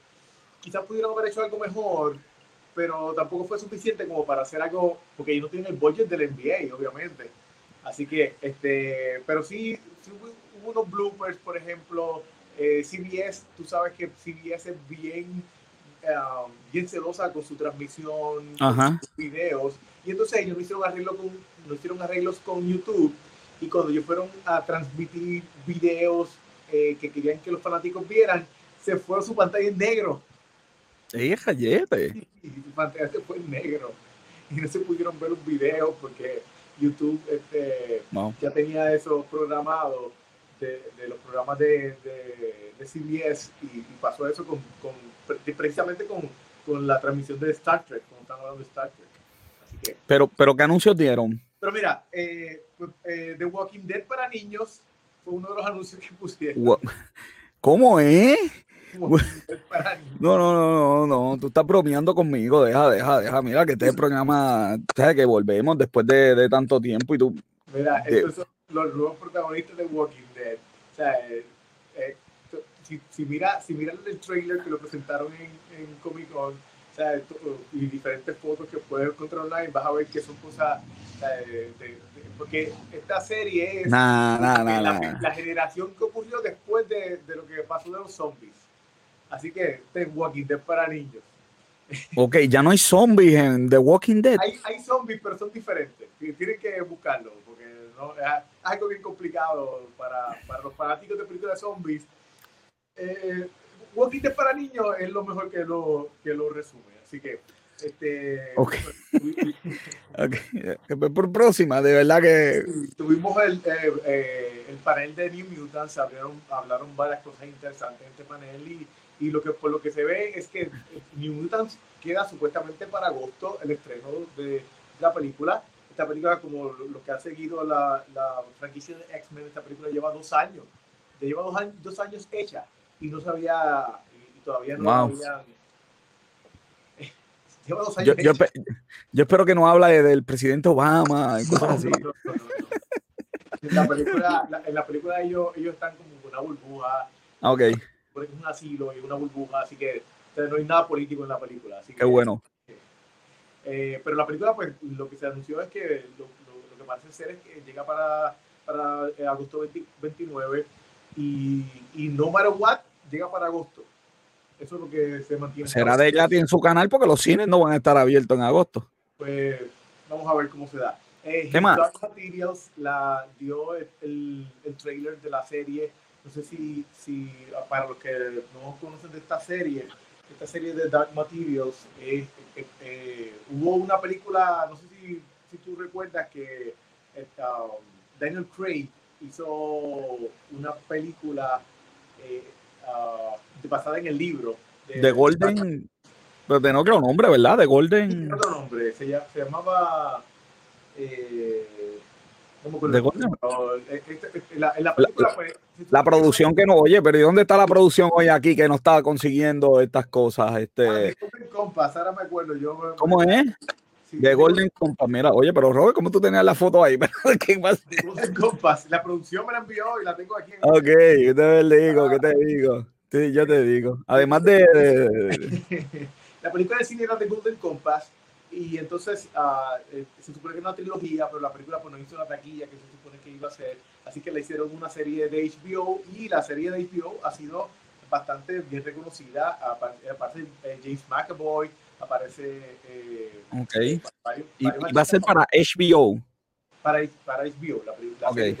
quizás pudieron haber hecho algo mejor, pero tampoco fue suficiente como para hacer algo, porque ellos no tienen el budget del NBA, obviamente. Así que, este, pero sí, sí unos bloopers, por ejemplo, eh, CBS, tú sabes que CBS es bien, um, bien celosa con su transmisión, con sus videos, y entonces ellos no hicieron, arreglo con, no hicieron arreglos con YouTube, y cuando ellos fueron a transmitir videos eh, que querían que los fanáticos vieran, se fue su pantalla en negro. ¡Eh, jayete! Y su pantalla se fue en negro. Y no se pudieron ver los videos porque YouTube este, ya tenía eso programado de, los programas de, de, CBS y, pasó eso con, con precisamente con, con, la transmisión de Star Trek, como están hablando de Star Trek. Así que, pero, pero, ¿qué anuncios dieron? Pero mira, eh, pues, eh, The Walking Dead para niños fue uno de los anuncios que pusieron. ¿Cómo es? No, no, no, no, no, tú estás bromeando conmigo, deja, deja, deja, mira que este programa, sabes que volvemos después de, de, tanto tiempo y tú... Mira, estos son los nuevos protagonistas de Walking Dead. O sea, eh, eh, si, si, mira, si miran el trailer que lo presentaron en, en Comic Con, o sea, y diferentes fotos que puedes encontrar online, vas a ver que son cosas, porque esta serie es la, la, generación que ocurrió después de, de, lo que pasó de los zombies. Así que este es Walking Dead para niños. Ok, ya no hay zombies en The Walking Dead. Hay, hay zombies, pero son diferentes. Tienen que buscarlo es algo bien complicado para, para los fanáticos de películas de zombies. eh, Walking Dead para niños es lo mejor que lo, que lo resume. Así que, este. Ok. Por próxima, de verdad que. tuvimos el, eh, eh, el panel de New Mutants, hablaron, hablaron varias cosas interesantes en este panel y, y lo que, por lo que se ve es que New Mutants queda supuestamente para agosto el estreno de la película. Esta película, como lo que ha seguido la, la franquicia de X-Men, esta película lleva dos años. Ya lleva dos años, dos años hecha y no sabía, y todavía no wow. Lleva dos años yo, yo, yo, espero que no habla de, del presidente Obama y cosas así. No, no, en la película, la, en la película ellos, ellos están como una burbuja. Ah, ok. Es un asilo y una burbuja, así que no hay nada político en la película. Así Qué que, bueno. Eh, pero la película, pues, lo que se anunció es que lo, lo, lo que parece ser es que llega para, para eh, agosto 20, 29 y, y no matter what, llega para agosto. Eso es lo que se mantiene. Será de ella en su canal porque los cines no van a estar abiertos en agosto. Pues vamos a ver cómo se da. Eh, ¿Qué más? Materials la dio el, el, el, trailer de la serie. No sé si, si para los que no conocen de esta serie, esta serie de Dark Materials, eh, eh, eh, hubo una película, no sé si, si tú recuerdas que um, Daniel Craig hizo una película uh, basada en el libro. De, de Golden, pero de no otro nombre, ¿verdad? De Golden. De otro nombre, se, se llamaba... Eh, de Golden. La, la, película, la, la producción que no, oye, pero ¿y dónde está la producción hoy aquí que no estaba consiguiendo estas cosas? Este... Ah, Compass, ahora me acuerdo. Yo, ¿Cómo es? Sí, de Golden Compass, mira, oye, pero Robert, ¿cómo tú tenías la foto ahí? ¿Qué más? Golden Compass, la producción me la envió y la tengo aquí. En ok, ¿qué te digo? ¿Qué te digo? Sí, yo te digo. Además de... de... la película de cine era de Golden Compass y entonces uh, eh, se supone que es una trilogía, pero la película pues no hizo la taquilla que se supone que iba a ser, así que le hicieron una serie de HBO y la serie de HBO ha sido bastante bien reconocida, aparece eh, James McAvoy, aparece... Eh, ok. Varios, ¿Y, varios va a ser para HBO? Para, para HBO, la, la okay.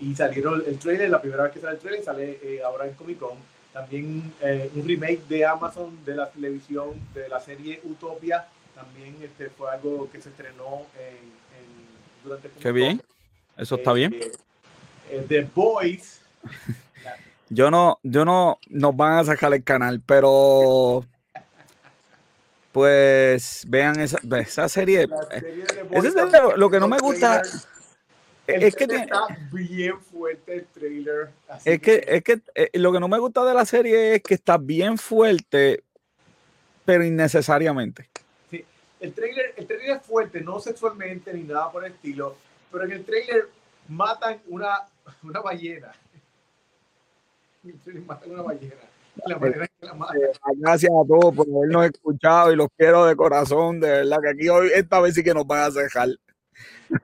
Y salieron el trailer, la primera vez que sale el trailer sale eh, ahora en Comic Con. También eh, un remake de Amazon de la televisión de la serie Utopia también este, fue algo que se estrenó en, en, durante Qué bien, eso está bien. Eh, eh, The Boys. yo no, yo no, nos van a sacar el canal, pero pues vean esa, esa serie. serie eso es lo, lo que no me gusta. El es que está bien fuerte el trailer. es que, es que eh, lo que no me gusta de la serie es que está bien fuerte, pero innecesariamente el trailer, el trailer es fuerte, no sexualmente ni nada por el estilo, pero en el trailer matan una, una ballena. En el trailer matan una ballena. La manera que la matan. Gracias a todos por habernos escuchado y los quiero de corazón, de verdad que aquí hoy, esta vez sí que nos van a cejar.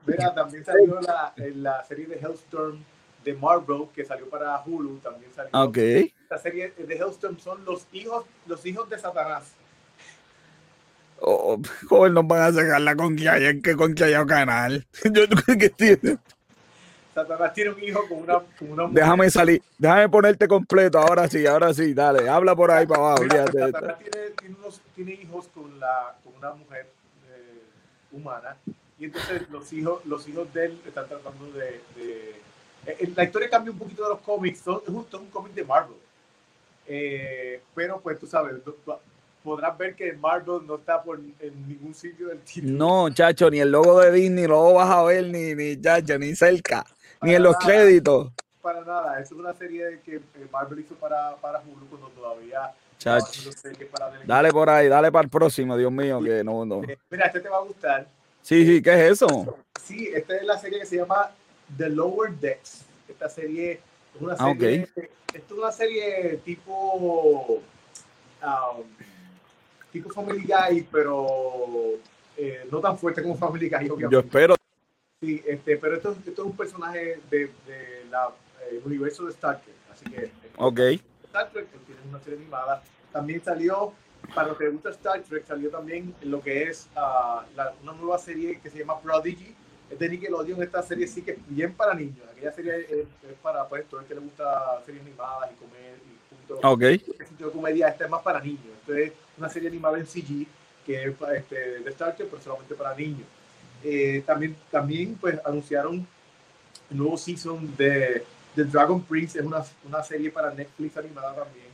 Mira, también salió la, la serie de Hellstorm de Marvel que salió para Hulu, también salió. Ok. Esta serie de Hellstorm son los hijos, los hijos de Satanás oh, joder, nos van a sacar la conquilla que conquilla canal. Yo creo que tiene. Satanás tiene un hijo con una, con una mujer. Déjame salir, déjame ponerte completo, ahora sí, ahora sí, dale, habla por ahí para abajo. Mira, Satanás tiene, tiene, unos, tiene, hijos con, la, con una mujer eh, humana y entonces los hijos, los hijos de él están tratando de, de eh, la historia cambia un poquito de los cómics, son, justo un cómic de Marvel. Eh, pero pues tú sabes, podrás ver que Marvel no está por, en ningún sitio del título. No, chacho, ni el logo de Disney lo vas a ver, ni, ni chacho, ni cerca, para ni en los créditos. Para nada, es una serie que Marvel hizo para, para Hulu cuando todavía. Chacho. dale por ahí, dale para el próximo, Dios mío, que no, no. Eh, mira, este te va a gustar. Sí, sí, ¿qué es eso? Sí, esta es la serie que se llama The Lower Decks. Esta serie es una serie, ah, okay. esto es una serie tipo um, tipo Family Guy, pero eh, no tan fuerte como Family Guy, obviamente. Yo espero. Sí, este, pero esto, esto es un personaje de, de la, eh, universo de Star Trek, así que... Ok. Star Trek, que tiene una serie animada. También salió, para los que les gusta Star Trek, salió también lo que es uh, la, una nueva serie que se llama Prodigy, es de Nickelodeon, esta serie sí que es bien para niños. Aquella serie es, para pues, todo el que le gusta series animadas y comer y punto. Ok. de comedia, esta es más para niños. Esta es una serie animada en CG que es este, de Star Trek, pero solamente para niños. Eh, también, también pues anunciaron el nuevo season de, de Dragon Prince, es una, una, serie para Netflix animada también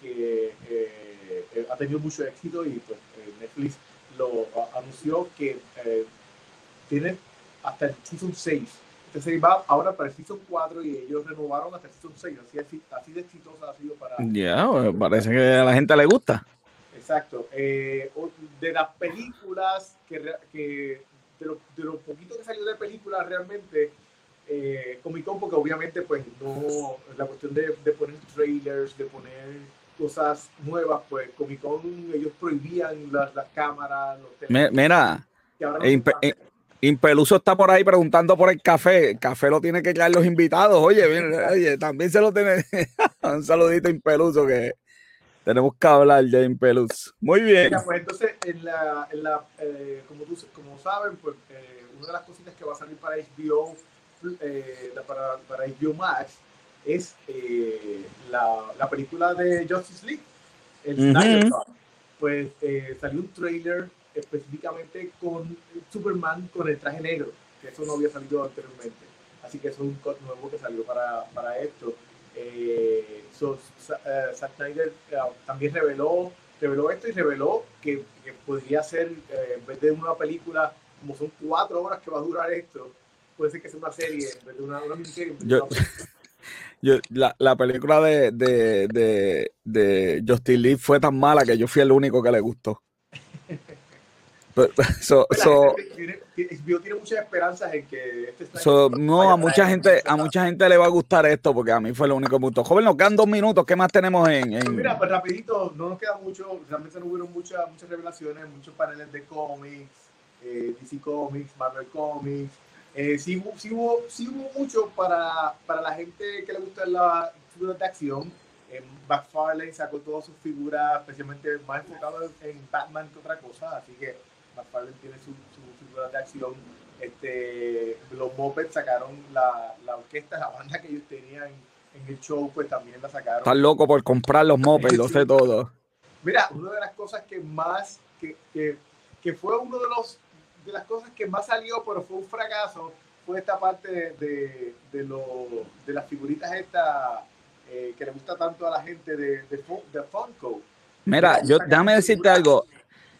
que eh, eh, ha tenido mucho éxito y pues Netflix lo anunció que tiene hasta el Season 6. Este serie va ahora para el Season 4 y ellos renovaron hasta el Season 6. Así, así de exitosa ha sido para... Ya, pues, parece que a la gente le gusta. Exacto. Eh, de las películas, que, que de, lo, de, lo, poquito que salió de películas realmente, eh, Comic Con, porque obviamente pues no, la cuestión de, de poner trailers, de poner cosas nuevas, pues Comic Con ellos prohibían las, las cámaras, los Mira, Impeluso está por ahí preguntando por el café. El café lo tiene que traer los invitados. Oye, oye también se lo tiene. Un saludito a Impeluso que tenemos que hablar de Impeluso. Muy bien. pues entonces, en la, en la eh, como, tú, como saben, pues eh, una de las cositas que va a salir para HBO, eh, para, para, HBO Max, es la, la, película de Justice League, el Snyder Pues salió un trailer específicamente con Superman con el traje negro, que eso no había salido anteriormente. Así que eso es un cut nuevo que salió para, para esto. Eh, eh Zack Snyder eh, también reveló, reveló esto y reveló que, que podría ser, eh, en vez de una película, como son cuatro horas que va a durar esto, puede ser que sea una serie, en vez de una, una miniserie. Yo, yo, la, la, película de, de, de, de Justin Lee fue tan mala que yo fui el único que le gustó. So, so, tiene, tiene, muchas esperanzas en que este so, no a mucha gente a mucha gente le va a gustar esto porque a mí fue lo único punto. Joven nos quedan dos minutos. Qué más tenemos en, en... Pues mira pues rapidito no nos queda mucho. Realmente no hubieron muchas muchas revelaciones muchos paneles de cómics eh, DC Comics Marvel Comics. Eh, sí, sí, hubo, sí hubo mucho para, para la gente que le gusta la figuras de acción. Eh, McFarlane sacó todas sus figuras especialmente más enfocado en Batman que otra cosa así que McFarlane tiene su, su figura de acción. Este, los Muppets sacaron la, la, orquesta, la banda que ellos tenían en, el show, pues también la sacaron. Están loco por comprar los Muppets, lo sé todo. Mira, una de las cosas que más, que, que, que fue uno de los de las cosas que más salió, pero fue un fracaso, fue esta parte de, de, lo, de las figuritas esta eh, que le gusta tanto a la gente de, de, de Funko. Mira, yo déjame decirte algo.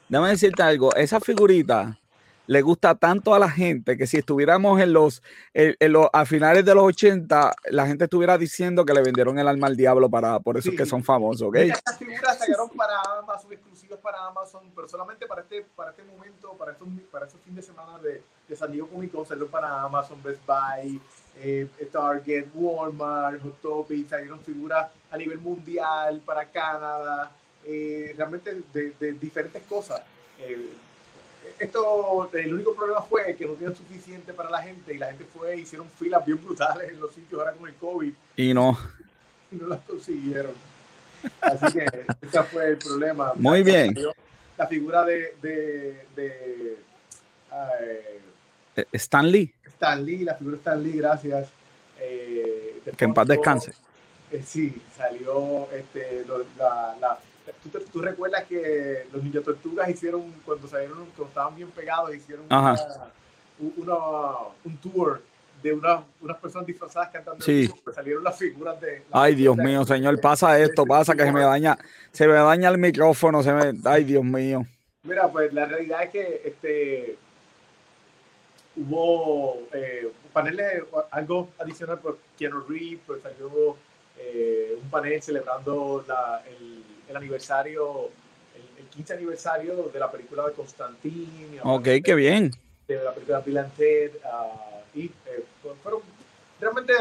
Déjame decirte algo, esa figurita le gusta tanto a la gente que si estuviéramos en los, en, los a finales de los 80, la gente estuviera diciendo que le vendieron el alma al diablo para por eso que son famosos, ¿ok? Estas figuras salieron para Amazon, exclusivas para Amazon, pero solamente para este, para este momento, para estos, para estos fin de semana de, de San Diego Comic Con, salieron para Amazon, Best Buy, eh, Target, Walmart, Hot Topic, salieron figuras a nivel mundial para Canadá, eh, realmente de, diferentes cosas. Eh, esto, el único problema fue que no tenían suficiente para la gente y la gente fue, hicieron filas bien brutales en los sitios ahora con el COVID. Y no. Y no las consiguieron. Así que ese fue el problema. Muy bien. La figura de, de, de eh, Stan Lee. Stan Lee, la figura de Stan Lee, gracias. que en paz descanse. sí, salió este, la, la ¿Tú, tú, recuerdas que los Ninja Tortugas hicieron, cuando salieron, cuando estaban bien pegados, hicieron una, una, un tour de una, unas personas disfrazadas cantando. Sí. Pues salieron las figuras de. ay, Dios mío, señor, pasa esto, pasa que se me daña, se me daña el micrófono, se me, ay, Dios mío. Mira, pues la realidad es que este hubo eh, paneles, algo adicional por Keanu Reeves, pues salió eh, un panel celebrando la, el el aniversario, el, 15 aniversario de la película de Constantine. Ok, qué bien. De la película and Ted. Uh, y eh, fueron realmente,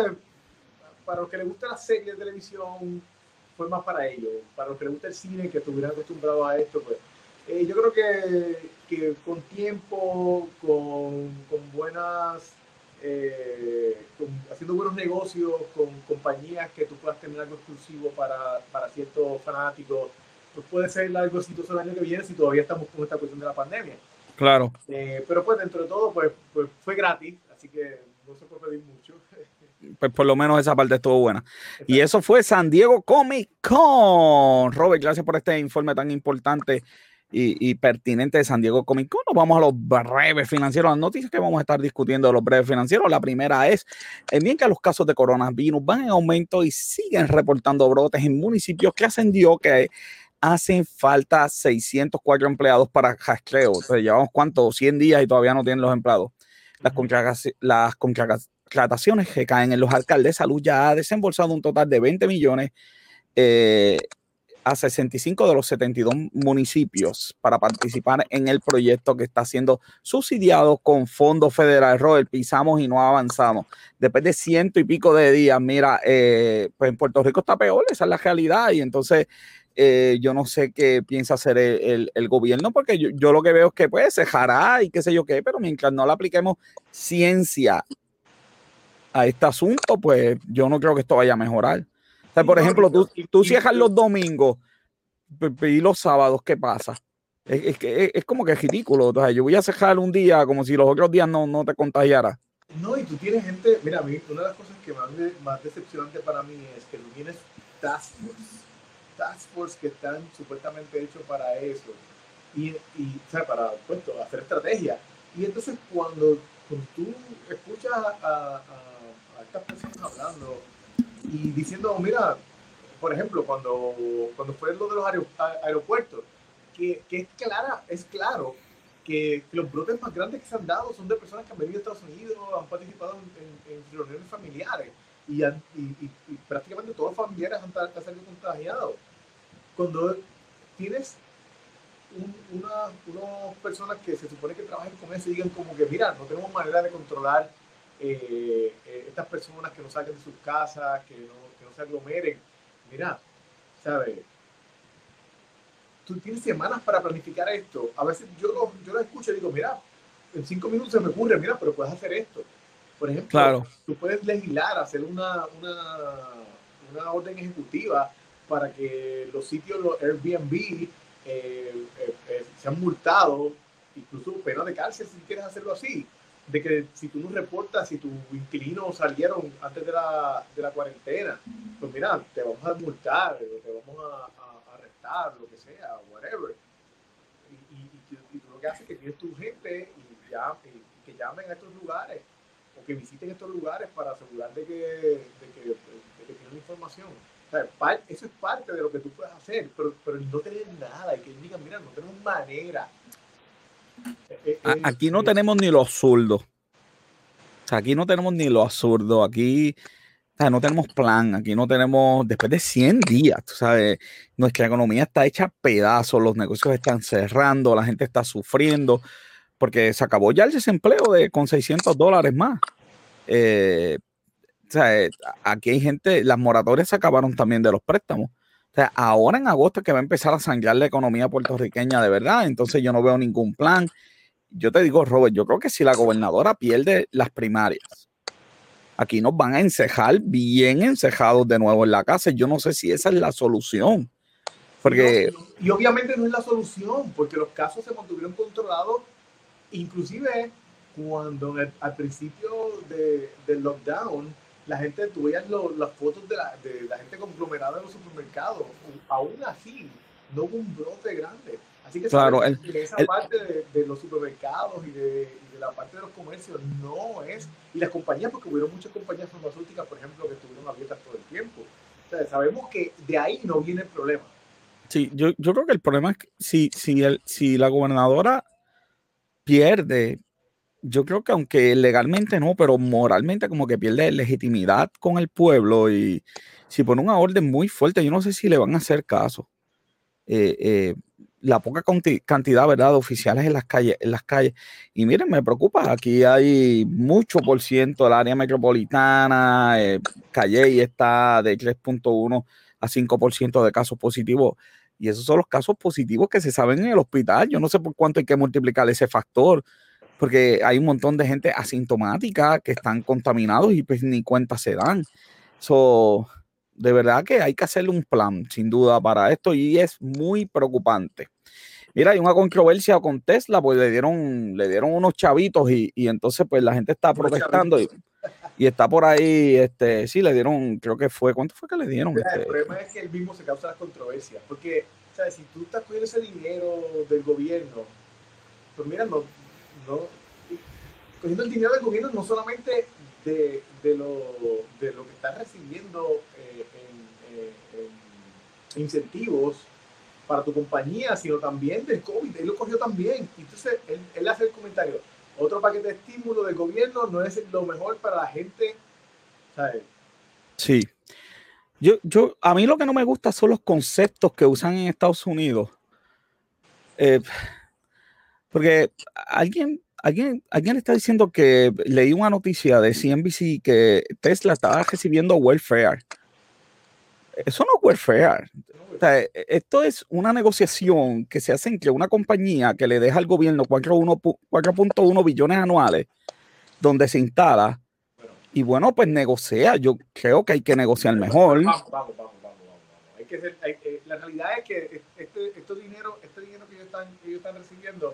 para los que les gusta la serie de televisión, fue más para ellos. Para los que les gusta el cine, que estuvieran acostumbrados a esto, pues eh, yo creo que, que con tiempo, con, con buenas eh, haciendo buenos negocios con compañías que tú puedas tener algo exclusivo para, para ciertos fanáticos, pues puede ser algo exitoso el año que viene si todavía estamos con esta cuestión de la pandemia. Claro. Eh, pero pues dentro de todo, pues, pues fue gratis, así que no se puede pedir mucho. Pues por lo menos esa parte estuvo buena. Y eso fue San Diego Comic Con. Robert, gracias por este informe tan importante y, pertinente de San Diego Comic Con. Nos vamos a los breves financieros, las noticias que vamos a estar discutiendo de los breves financieros. La primera es, eh, bien que los casos de coronavirus van en aumento y siguen reportando brotes en municipios que ascendió que hacen falta 604 empleados para rastreo. Entonces, llevamos cuánto, 100 días y todavía no tienen los empleados. Las, las contrataciones que caen en los alcaldes de salud ya ha desembolsado un total de 20 millones eh, a 65 de los 72 municipios para participar en el proyecto que está siendo subsidiado con fondos federales. Robert, pisamos y no avanzamos. Después de ciento y pico de días, mira, eh, pues en Puerto Rico está peor, esa es la realidad. Y entonces eh, yo no sé qué piensa hacer el, gobierno, porque yo, lo que veo es que pues se dejará y qué sé yo qué, pero mientras no le apliquemos ciencia a este asunto, pues yo no creo que esto vaya a mejorar por ejemplo, tú, tú cierras los domingos y los sábados, ¿qué pasa? Es, que es, como que es ridículo. O sea, yo voy a cerrar un día como si los otros días no, no te contagiara. No, y tú tienes gente, mira, a mí, una de las cosas que más, más decepcionante para mí es que tú tienes task force, task force que están supuestamente hechos para eso, y, y o sea, para pues, hacer estrategia. Y entonces cuando, tú escuchas a, a estas personas hablando, y diciendo, mira, por ejemplo, cuando, cuando fue lo de los aeropuertos, que, que, es, clara, es claro que, los brotes más grandes que se han dado son de personas que han venido a Estados Unidos, han participado en, reuniones familiares y, y, prácticamente todos los familiares han, han salido contagiados. Cuando tienes una, unas personas que se supone que trabajan con eso y digan como que, mira, no tenemos manera de controlar eh, eh, estas personas que no salgan de sus casas, que no, que no se aglomeren. Mira, ¿sabes? Tú tienes semanas para planificar esto. A veces yo lo, yo lo escucho y digo, mira, en cinco minutos se me ocurre, mira, pero puedes hacer esto. Por ejemplo, claro. tú puedes legislar, hacer una, una, una, orden ejecutiva para que los sitios, los Airbnb, eh, eh, sean multados, incluso pena de cárcel si quieres hacerlo así de que si tú no reportas, si tus inquilinos salieron antes de la, de la cuarentena, pues mira, te vamos a multar, te vamos a, arrestar, lo que sea, whatever. Y, y, tú lo que haces es que tienes tu gente y, que llamen a estos lugares o que visiten estos lugares para asegurar de que, de que, de que tienen información. Eso es parte de lo que tú puedes hacer, pero, pero no tener nada y que digan, mira, no tenemos manera Aquí no tenemos ni lo absurdo. aquí no tenemos ni lo absurdo. Aquí no tenemos plan. Aquí no tenemos, después de 100 días, tú sabes, nuestra economía está hecha a pedazos. Los negocios están cerrando, la gente está sufriendo porque se acabó ya el desempleo de, con 600 dólares más. Eh, aquí hay gente, las moratorias se acabaron también de los préstamos. O sea, ahora en agosto que va a empezar a sangrar la economía puertorriqueña de verdad, entonces yo no veo ningún plan. Yo te digo, Robert, yo creo que si la gobernadora pierde las primarias, aquí nos van a encejar bien encejados de nuevo en la casa. Yo no sé si esa es la solución. Porque... y obviamente no es la solución, porque los casos se mantuvieron controlados, inclusive cuando al principio de, del lockdown, la gente, tú veías las fotos de la, de la gente conglomerada en los supermercados, aún así, no hubo un brote grande. Así que claro, esa parte de, los supermercados y de, la parte de los comercios no es, y las compañías, porque hubieron muchas compañías farmacéuticas, por ejemplo, que estuvieron abiertas todo el tiempo. O sea, sabemos que de ahí no viene el problema. Sí, yo, yo creo que el problema es que si, si, el, si la gobernadora pierde yo creo que aunque legalmente no, pero moralmente como que pierde legitimidad con el pueblo y si pone una orden muy fuerte, yo no sé si le van a hacer caso. Eh, eh, la poca cantidad, ¿verdad?, de oficiales en las calles, en las calles. Y miren, me preocupa, aquí hay mucho por ciento del área metropolitana, eh, Calle está de 3.1 a 5% de casos positivos. Y esos son los casos positivos que se saben en el hospital. Yo no sé por cuánto hay que multiplicar ese factor porque hay un montón de gente asintomática que están contaminados y pues ni cuenta se dan. So, de verdad que hay que hacerle un plan, sin duda, para esto y es muy preocupante. Mira, hay una controversia con Tesla, pues le dieron, le dieron unos chavitos y, y entonces pues la gente está protestando y, y, está por ahí, este, sí, le dieron, creo que fue, ¿cuánto fue que le dieron? Mira, Este, el problema es que él mismo se causa las controversias, porque, ¿sabes? Si tú estás cogiendo ese dinero del gobierno, pues mira, no, no, cogiendo el dinero del gobierno no solamente de, de, lo, de lo que estás recibiendo eh, en, eh, en incentivos para tu compañía, sino también del COVID. Él lo cogió también. Entonces, él, él hace el comentario. Otro paquete de estímulo del gobierno no es lo mejor para la gente. ¿sabes? Sí. Yo, yo, a mí lo que no me gusta son los conceptos que usan en Estados Unidos. Eh, porque alguien, alguien, alguien está diciendo que leí una noticia de CNBC que Tesla estaba recibiendo welfare. Eso no es welfare. O sea, e- esto es una negociación que se hace entre una compañía que le deja al gobierno 4.1 pu- 4.1 billones anuales, donde se instala. Y bueno, pues negocia. Yo creo que hay que negociar mejor. Vamos, vamos, vamos, vamos, vamos. Hay que ser- hay- eh, la realidad es que este, este dinero, este dinero que ellos están, ellos están recibiendo,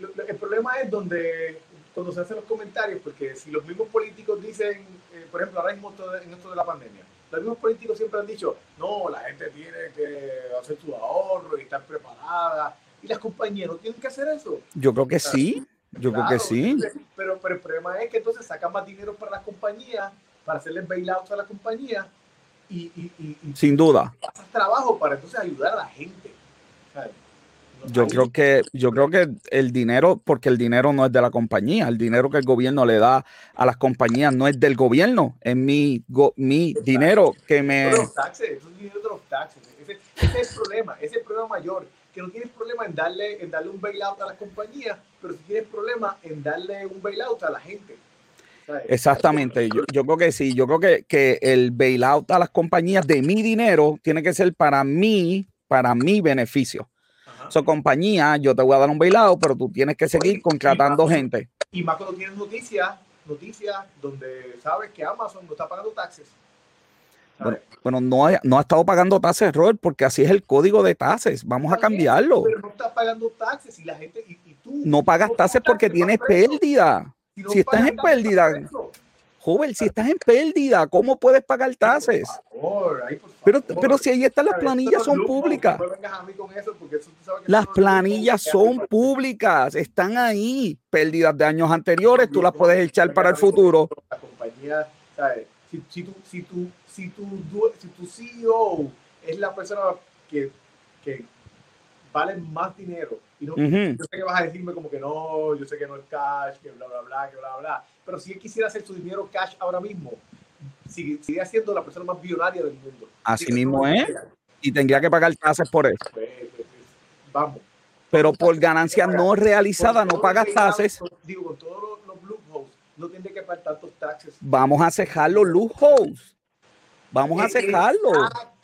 lo- lo- el problema es donde cuando se hacen los comentarios, porque si los mismos políticos dicen, eh, por ejemplo, ahora mismo en esto de la pandemia, los mismos políticos siempre han dicho, no, la gente tiene que hacer su ahorro y estar preparada, y las compañías no tienen que hacer eso. Yo creo que sí. Yo creo que Claro, sí. Pero, pero el problema es que entonces sacan más dinero para las compañías, para hacerles bailouts a las compañías y, y, y, y Sin duda. pasas trabajo para entonces ayudar a la gente. ¿sabes? Yo creo que, yo creo que el dinero, porque el dinero no es de la compañía, el dinero que el gobierno le da a las compañías no es del gobierno, es mi, go- mi dinero que me. los taxes, eso es dinero de los taxes. Ese, ese es el problema, ese es el problema mayor, que no tienes problema en darle, en darle un bailout a las compañías, pero sí tienes problema en darle un bailout a la gente. Exactamente, yo, yo creo que sí, yo creo que, que el bailout a las compañías de mi dinero tiene que ser para mí, para mi beneficio. So, compañía, yo te voy a dar un bailout, pero tú tienes que seguir contratando gente. Y más cuando tienes noticias, noticias donde sabes que Amazon no está pagando taxes. Bueno, bueno, no, ha- no ha estado pagando tasas, Robert, porque así es el código de tasas. Vamos a cambiarlo. Pero no estás pagando taxes y la gente, y, y tú. No pagas no tasas porque tienes pérdida. no si estás en taxes, pérdida. Joven, si estás en pérdida, ¿cómo puedes pagar por Pero, pero si ahí están las planillas, son públicas. Las planillas son públicas, están ahí. Pérdidas de años anteriores, tú las puedes echar para el futuro. La compañía, ¿sabes? Si, si, tu, si, tu, si, tu, si tu CEO es la persona que, que vale más dinero y no, Ujú. yo sé que vas a decirme como que no, yo sé que no es cash, que bla, bla, bla, que bla, bla. Pero si él quisiera hacer su dinero cash ahora mismo, sigue, sigue siendo la persona más billonaria del mundo. Así mismo es. Y tendría que pagar tasas por eso. Pues, pues, pues, vamos. Pero por ganancias no realizadas no pagas tasas. Digo, con todos los, los loopholes, no tiene que pagar tantos taxes. Vamos a cejar los loopholes. Vamos a Eh, cejarlo.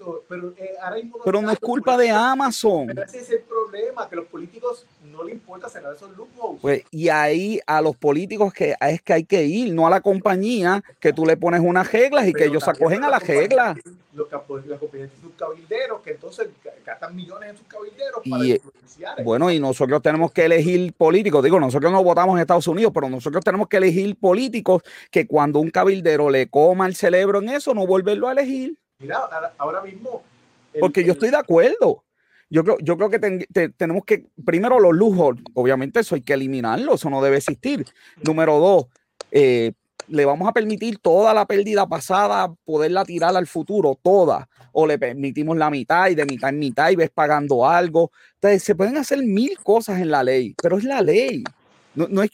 Exacto, pero eh, ahora mismo Pero no es culpa de Amazon. Pero ese es el problema, que a los políticos no les importa cerrar esos loopholes. Pues, y ahí a los políticos que es que hay que ir, no a la compañía que tú le pones unas reglas y que Pero ellos se también acogen a las las reglas. Los, compañías tienen sus cabilderos, que entonces ga- gastan millones en sus cabilderos para Y, influenciar. Bueno, y nosotros tenemos que elegir políticos. Digo, nosotros no votamos en Estados Unidos, pero nosotros tenemos que elegir políticos que cuando un cabildero le coma el cerebro en eso, no volverlo a elegir. Mira, ahora, mismo. el- Porque yo estoy de acuerdo. Yo creo, yo creo que ten- te- tenemos que, primero, los lujos, obviamente eso hay que eliminarlo, eso no debe existir. Número dos, eh, le vamos a permitir toda la pérdida pasada, poderla tirar al futuro, toda, o le permitimos la mitad y de mitad en mitad y ves pagando algo. Entonces, se pueden hacer mil cosas en la ley, pero es la ley. No, no es,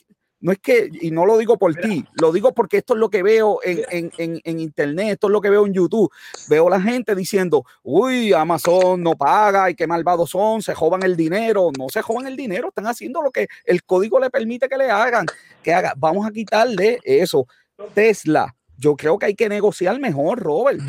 no es que, y no lo digo por ti, lo digo porque esto es lo que veo en, en, en, en internet, esto es lo que veo en YouTube. Veo la gente diciendo, uy, Amazon no paga y qué malvados son, se joban el dinero. No se joban el dinero, están haciendo lo que el código le permite que le hagan. Que haga. Vamos a quitarle eso. Tesla, yo creo que hay que negociar mejor, Robert.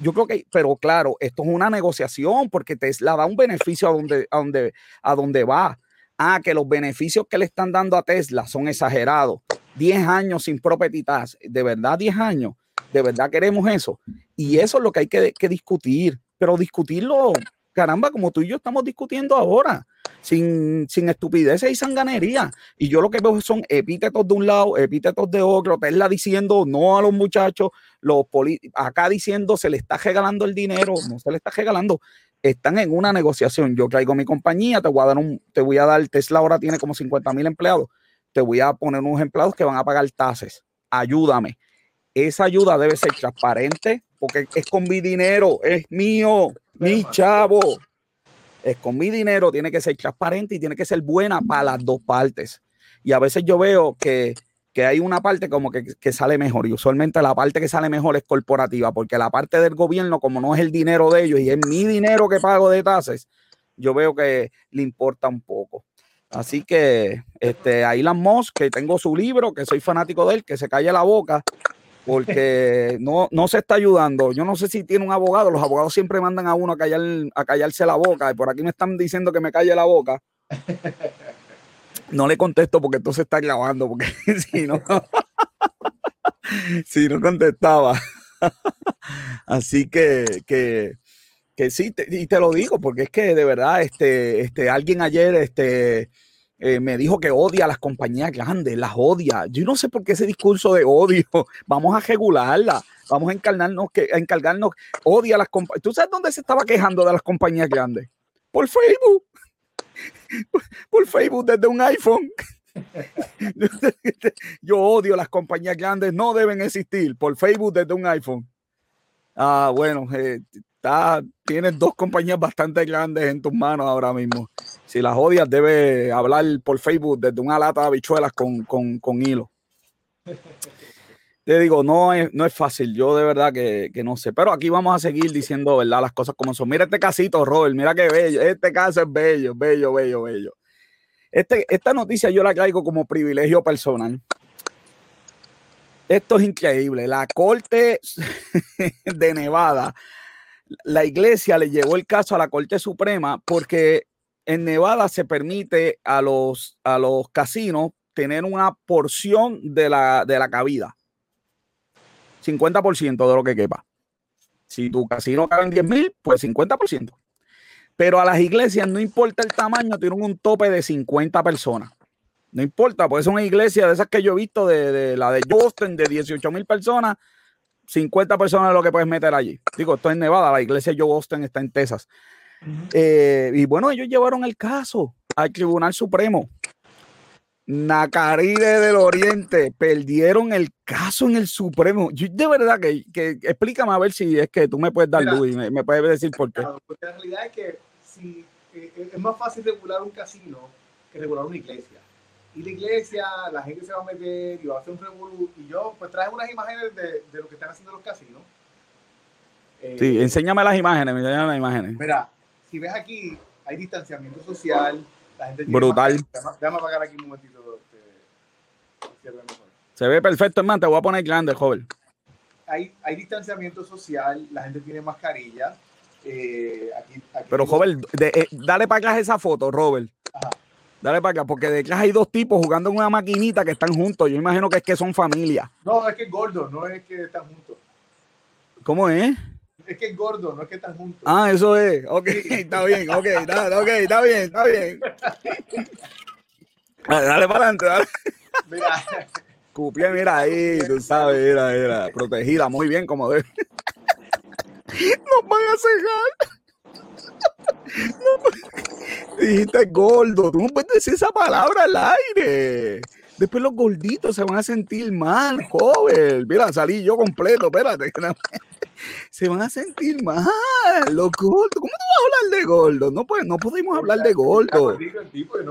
Yo creo que, pero claro, esto es una negociación porque Tesla da un beneficio a donde, a donde, a donde va. Ah, que los beneficios que le están dando a Tesla son exagerados. 10 años sin property. De verdad, 10 años. De verdad queremos eso. Y eso es lo que hay que, que discutir. Pero discutirlo caramba, como tú y yo estamos discutiendo ahora, sin, sin estupideces y sanganería. Y yo lo que veo son epítetos de un lado, epítetos de otro, Tesla diciendo no a los muchachos, los acá diciendo se le está regalando el dinero, no se le está regalando. Están en una negociación. Yo traigo mi compañía, te voy a dar un, te voy a dar, Tesla ahora tiene como 50 mil empleados, te voy a poner unos empleados que van a pagar tasas. Ayúdame. Esa ayuda debe ser transparente porque es con mi dinero, es mío, mi chavo. Es con mi dinero, tiene que ser transparente y tiene que ser buena para las dos partes. Y a veces yo veo que, hay una parte como que, que, sale mejor y usualmente la parte que sale mejor es corporativa porque la parte del gobierno como no es el dinero de ellos y es mi dinero que pago de tasas, yo veo que le importa un poco. Así que este, ahí las Moss, que tengo su libro, que soy fanático de él, que se calle la boca, porque no, no se está ayudando. Yo no sé si tiene un abogado, los abogados siempre mandan a uno a, callar, a callarse la boca, y por aquí me están diciendo que me calle la boca. No le contesto porque entonces está grabando, porque si no, si no contestaba. Así que, que, que sí, y te lo digo, porque es que de verdad, este, este, alguien ayer, este, eh, me dijo que odia a las compañías grandes, las odia. Yo no sé por qué ese discurso de odio. Vamos a regularla, vamos a encargarnos, que, a encargarnos. Odia las compañías. ¿Tú sabes dónde se estaba quejando de las compañías grandes? Por Facebook. Por, Facebook desde un iPhone. Yo odio las compañías grandes, no deben existir. Por Facebook desde un iPhone. Ah, bueno, eh, tienes dos compañías bastante grandes en tus manos ahora mismo. Si las odias, debe hablar por Facebook desde una lata de habichuelas con, con, hilo. Te digo, no es, no es fácil. Yo de verdad que, no sé. Pero aquí vamos a seguir diciendo, ¿verdad? Las cosas como son. Mira este casito, Robert. Mira qué bello. Este caso es bello, bello, bello, bello. Este, esta noticia yo la traigo como privilegio personal. Esto es increíble. La Corte de Nevada la iglesia le llevó el caso a la Corte Suprema porque en Nevada se permite a los, a los casinos tener una porción de la, de la cabida. 50% de lo que quepa. Si tu casino cabe en 10 mil, pues 50%. Pero a las iglesias no importa el tamaño, tienen un tope de 50 personas. No importa, pues es una iglesia de esas que yo he visto, de, de la de Boston, de 18 mil personas, 50 personas es lo que puedes meter allí. Digo, esto es Nevada, la iglesia Joe Austin está en Texas. Eh, y bueno, ellos llevaron el caso al Tribunal Supremo. Nacaride del Oriente perdieron el caso en el Supremo. Yo, de verdad que, explícame a ver si es que tú me puedes dar luz y me, puedes decir por qué. porque la realidad es que si, eh, eh, es más fácil regular un casino que regular una iglesia y la iglesia, la gente se va a meter y va a hacer un revolú. Y yo pues traje unas imágenes de, de lo que están haciendo los casinos. sí, eh, enséñame las imágenes, enséñame las imágenes. Mira, si ves aquí, hay distanciamiento social. La gente Brutal. déjame apagar aquí un momentito. Se ve perfecto, hermano. Te voy a poner grande, joven. Hay, hay distanciamiento social, la gente tiene mascarilla. Eh, aquí, Pero, joven, eh, dale para acá esa foto, Robert. Ajá. Dale para acá, porque detrás hay dos tipos jugando en una maquinita que están juntos. Yo imagino que es que son familia. No, es que es gordo, no es que están juntos. ¿Cómo es? Es que es gordo, no es que están juntos. Ah, eso es. Ok, está bien, ok, está, okay, está bien, está bien. Dale, para adelante, dale. Mira. Cupia, mira ahí, tú sabes, mira, mira, protegida, muy bien como debe. Nos van a cegar. No, dijiste gordo, tú no puedes decir esa palabra al aire. Después los gorditos se van a sentir mal, joven. Mira, salí yo completo, espérate. Se van a sentir mal, los gordos. ¿Cómo tú vas a hablar de gordo? No, pues, no podemos hablar de gordo.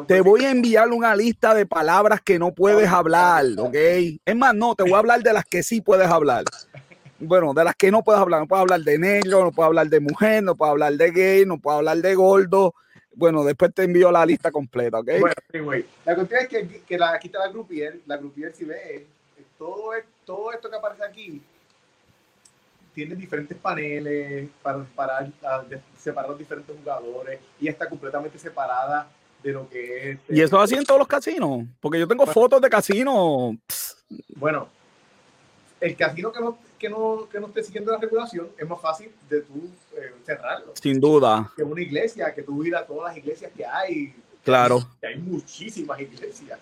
Te voy a enviar una lista de palabras que no puedes hablar, ¿ok? Es más, no, te voy a hablar de las que sí puedes hablar bueno, de las que no puedo hablar, no puedo hablar de negro, no puedo hablar de mujer, no puedo hablar de gay, no puedo hablar de gordo. Bueno, después te envío la lista completa, ¿ok? Bueno, güey. La cuestión es que, que la, aquí está la grupier, la grupier si ve, todo, todo esto que aparece aquí tiene diferentes paneles para, para, separar los diferentes jugadores y está completamente separada de lo que es... ¿Y eso así en todos los casinos? Porque yo tengo fotos de casinos. Bueno, el casino que, que no, que no esté siguiendo la regulación, es más fácil de tú eh, cerrarlo. Sin duda. Que una iglesia, que tú ir a todas las iglesias que hay. Claro. Que hay muchísimas iglesias.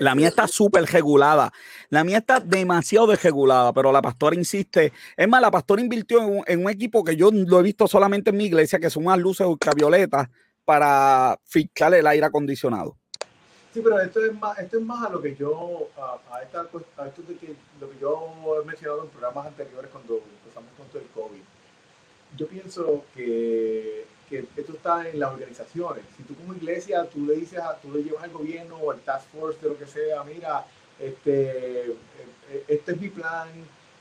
La mía está súper regulada. La mía está demasiado desregulada, pero la pastora insiste. Es más, la pastora invirtió en un, equipo que yo lo he visto solamente en mi iglesia, que son unas luces ultravioletas para fijar el aire acondicionado. Sí, pero esto es más, esto es más a lo que yo, a, a, esta, a esto de que, lo que yo he mencionado en programas anteriores cuando empezamos con todo el COVID. Yo pienso que, que esto está en las organizaciones. Si tú como iglesia, tú le dices, a, tú le llevas al gobierno o al task force de lo que sea, mira, este, este es mi plan,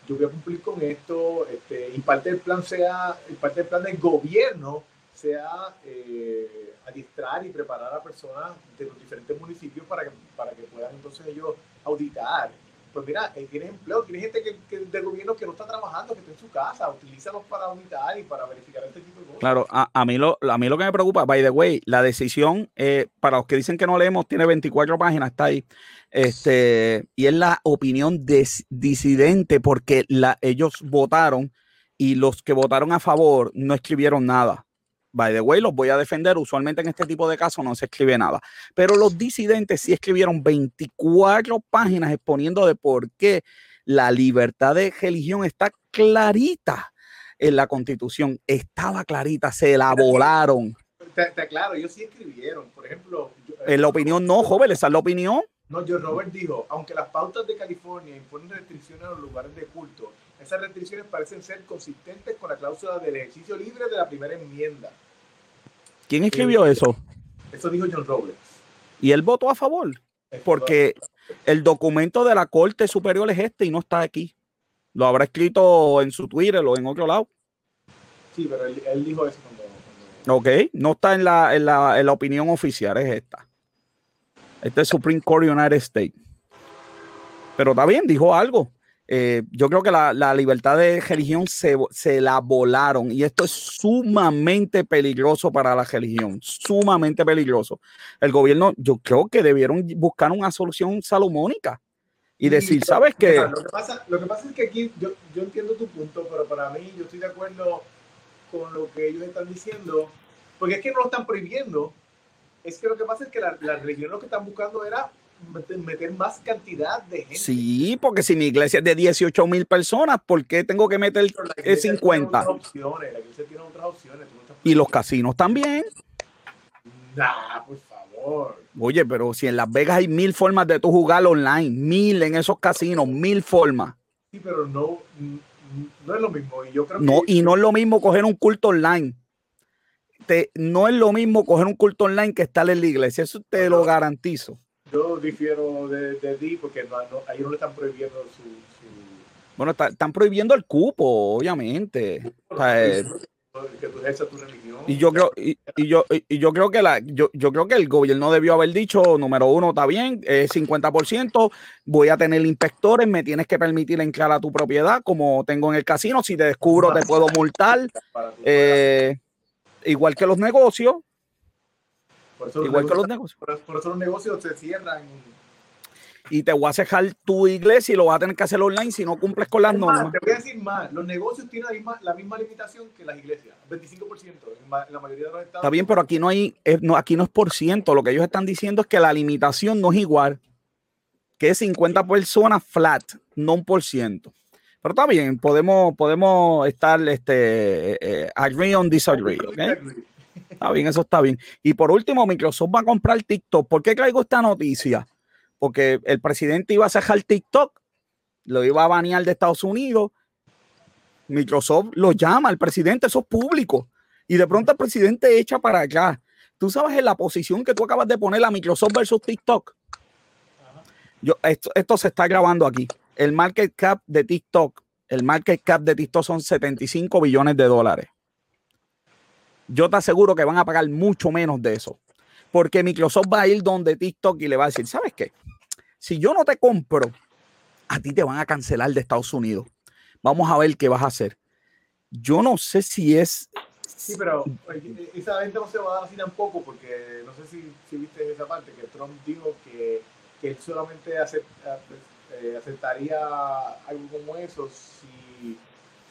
yo voy a cumplir con esto, este, y parte del plan sea, parte del plan del gobierno sea eh, adiestrar y preparar a personas de los diferentes municipios para que, para que puedan entonces ellos auditar. Pues mira, eh, tienes empleo, tienes gente que, del gobierno que no está trabajando, que está en su casa, utilízalos para auditar y para verificar este tipo de cosas. Claro, a, mí, lo, a mí lo que me preocupa, by the way, la decisión, eh, para los que dicen que no leemos, tiene 24 páginas, está ahí, este, y es la opinión disidente porque la, ellos votaron y los que votaron a favor no escribieron nada by the way, los voy a defender. Usualmente en este tipo de casos no se escribe nada. Pero los disidentes sí escribieron 24 páginas exponiendo de por qué la libertad de religión está clarita en la constitución. Estaba clarita, se la volaron. Te, claro, ellos sí escribieron. Por ejemplo, yo, en la opinión, no, joven, esa es la opinión. No, yo Robert dijo, aunque las pautas de California imponen restricciones a los lugares de culto, esas restricciones parecen ser consistentes con la cláusula del ejercicio libre de la primera enmienda. ¿Quién escribió eh, eso? Eso dijo John Robles. ¿Y él votó a favor? Porque el documento de la Corte Superior es este y no está aquí. Lo habrá escrito en su Twitter o en otro lado. Sí, pero él, él dijo eso cuando, cuando... Ok, no está en la, en, la, en la opinión oficial, es esta. Este es Supreme Court United States. Pero está bien, dijo algo. Eh, yo creo que la, la, libertad de religión se, se, la volaron y esto es sumamente peligroso para la religión, sumamente peligroso. El gobierno, yo creo que debieron buscar una solución salomónica y decir, ¿sabes qué? Lo que, pasa, lo que pasa es que aquí yo, yo entiendo tu punto, pero para mí yo estoy de acuerdo con lo que ellos están diciendo, porque es que no lo están prohibiendo, es que lo que pasa es que la, la religión lo que están buscando era meter más cantidad de gente. Sí, porque si mi iglesia es de 18 mil personas, ¿por qué tengo que meter 50? Opciones, la iglesia tiene otras opciones. Y los casinos también. Nah, por favor. Oye, pero si en Las Vegas hay mil formas de tú jugar online, mil en esos casinos, mil formas. Sí, pero no, no es lo mismo. Y yo creo no, que... y no es lo mismo coger un culto online. Te, no es lo mismo coger un culto online que estar en la iglesia. Eso te lo garantizo yo difiero de, de ti porque no, no, ahí no le están prohibiendo su... su... Bueno, está, están prohibiendo el cupo, obviamente. O sea, eh, que tú ejerzas tu religión. Y yo creo, y, y yo, y yo creo que la, yo, yo creo que el gobierno debió haber dicho, número uno, está bien, es 50%, voy a tener inspectores, me tienes que permitir entrar a tu propiedad, como tengo en el casino, si te descubro te puedo multar. Eh, igual que los negocios, por eso Igual los que los negocios. Por, por, eso los negocios se cierran. Y te voy a cejar tu iglesia y lo vas a tener que hacer online si no cumples con las es normas. Más, te voy a decir más, los negocios tienen la misma, la misma limitación que las iglesias, 25% en, la mayoría de los estados. Está bien, pero aquí no hay, es, no, aquí no es por ciento, lo que ellos están diciendo es que la limitación no es igual, que es 50 personas flat, no un por ciento. Pero está bien, podemos, podemos estar este, eh, agree on disagree. ¿okay? Está bien, eso está bien. Y por último, Microsoft va a comprar TikTok. ¿Por qué traigo esta noticia? Porque el presidente iba a cerrar TikTok, lo iba a banear de Estados Unidos. Microsoft lo llama al presidente, eso es público. Y de pronto el presidente echa para allá. Tú sabes en la posición que tú acabas de poner a Microsoft versus TikTok. Yo, esto se está grabando aquí. El market cap de TikTok, el market cap de TikTok son 75 billones de dólares yo te aseguro que van a pagar mucho menos de eso. Porque Microsoft va a ir donde TikTok y le va a decir, ¿sabes qué? Si yo no te compro, a ti te van a cancelar de Estados Unidos. Vamos a ver qué vas a hacer. Yo no sé si es... Sí, pero esa venta no se va a dar así tampoco, porque no sé si, si viste esa parte, que Trump dijo que, que él solamente acepta, eh, aceptaría algo como eso si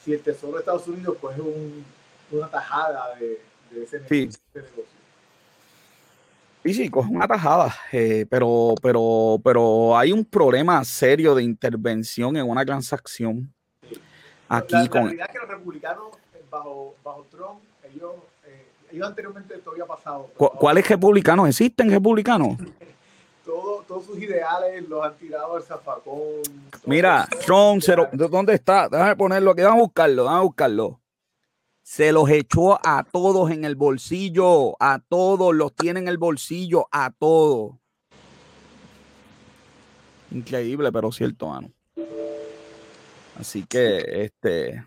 si el Tesoro de Estados Unidos coge un, una tajada de, de ese, negocio. Sí, sí, coge una tajada, eh, pero, pero, pero hay un problema serio de intervención en una transacción. Aquí la, con... realidad es que los republicanos eh, bajo, bajo Trump, ellos, eh, ellos anteriormente esto había pasado. ¿Cuáles republicanos? ¿Existen republicanos? todos sus ideales los han tirado al zafacón. Mira, Trump, ¿dónde está? Déjame ponerlo aquí, vamos a buscarlo, vamos a buscarlo. Se los echó a todos en el bolsillo, a todos, los tiene en el bolsillo, a todos. Increíble, pero cierto, mano. Así que, este,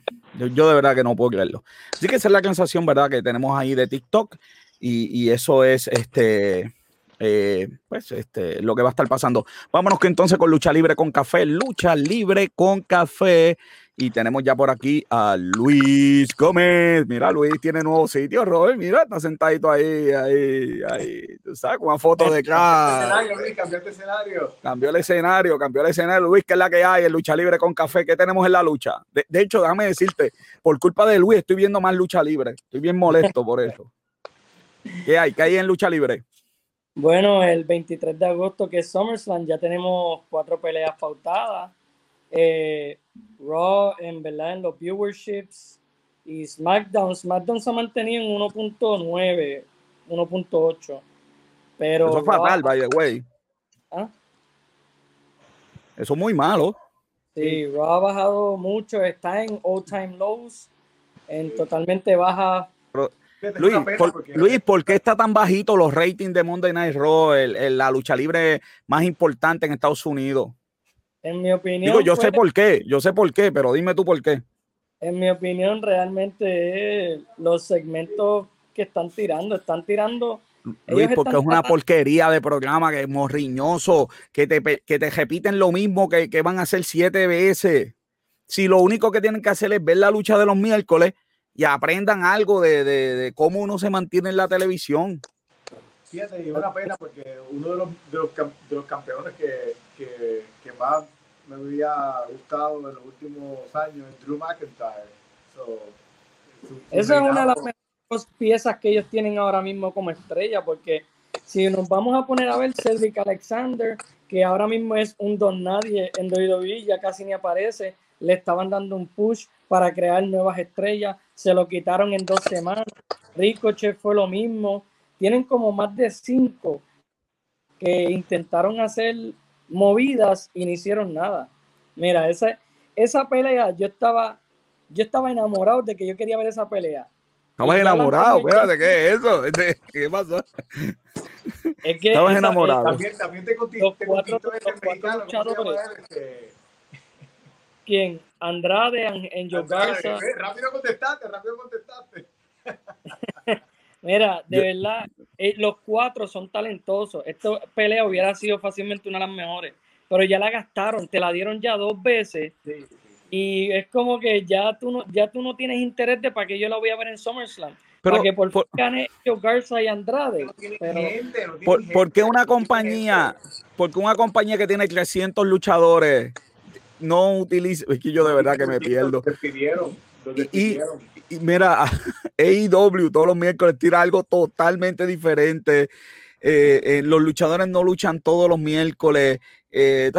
yo, de verdad que no puedo creerlo. Así que esa es la sensación, ¿verdad? Que tenemos ahí de TikTok y, y eso es, este, eh, pues este, lo que va a estar pasando. Vámonos que entonces con lucha libre con café, lucha libre con café. Y tenemos ya por aquí a Luis Gómez. Mira, Luis tiene nuevo sitio, Robert. Mira, está sentadito ahí, ahí, ahí. Tú sabes, con una foto de cara. Cambió el escenario. Cambió el escenario, cambió el escenario. Luis, ¿qué es la que hay en lucha libre con café? ¿Qué tenemos en la lucha? De, de hecho, déjame decirte, por culpa de Luis estoy viendo más lucha libre. Estoy bien molesto por eso. ¿Qué hay? ¿Qué hay en lucha libre? Bueno, el 23 de agosto, que es SummerSlam, ya tenemos cuatro peleas pautadas. Eh, Raw, en verdad, en los viewerships. Y SmackDown, SmackDown se ha mantenido en 1.9, 1.8. Pero. Eso es fatal, by the way. ¿Ah? Eso es muy malo. Sí, Raw ha bajado mucho, está en all time lows, en totalmente baja Luis, por, Luis, ¿por qué está tan bajito los ratings de Monday Night Raw, la lucha libre más importante en Estados Unidos? En mi opinión. Digo, yo sé por qué, yo sé por qué, pero dime tú por qué. En mi opinión, realmente los segmentos que están tirando, están tirando. Luis, porque es una porquería de programa que es morriñoso, que te, que te repiten lo mismo que, que van a hacer siete veces. Si lo único que tienen que hacer es ver la lucha de los miércoles y aprendan algo de, de, de, cómo uno se mantiene en la televisión. Fíjate, y es una pena porque uno de los, de los, de los campeones que, que, más me había gustado en los últimos años es Drew McIntyre. So, Esa es una de las mejores piezas que ellos tienen ahora mismo como estrella, porque si nos vamos a poner a ver Cedric Alexander, que ahora mismo es un don nadie en WWE, ya casi ni aparece, le estaban dando un push para crear nuevas estrellas, se lo quitaron en dos semanas. Ricochet fue lo mismo. Tienen como más de cinco que intentaron hacer movidas y no hicieron nada. Mira, esa, esa pelea, yo estaba, yo estaba enamorado de que yo quería ver esa pelea. Estabas enamorado, espérate, ¿qué es eso? Este, ¿Qué pasó? Es que Estabas enamorado. También, también te, contigo, los cuatro, los cuatro luchadores. ¿Quién? Andrade, Angel Garza. Rápido contestaste, rápido contestaste. Mira, de verdad, eh, los cuatro son talentosos. Esta pelea hubiera sido fácilmente una de las mejores, pero ya la gastaron, te la dieron ya dos veces. Sí. Y es como que ya tú no, ya tú no tienes interés de para que yo la voy a ver en SummerSlam. Pero, para que por, por gane Garza y Andrade. No tiene pero, gente, no tiene ¿Por, gente, por qué una no compañía, gente. porque una compañía que tiene 300 luchadores no utiliza, es que yo de verdad que me pierdo. Los despidieron, los Y, despidieron. y mira, AEW todos los miércoles tira algo totalmente diferente. Eh, eh, los luchadores no luchan todos los miércoles. Eh,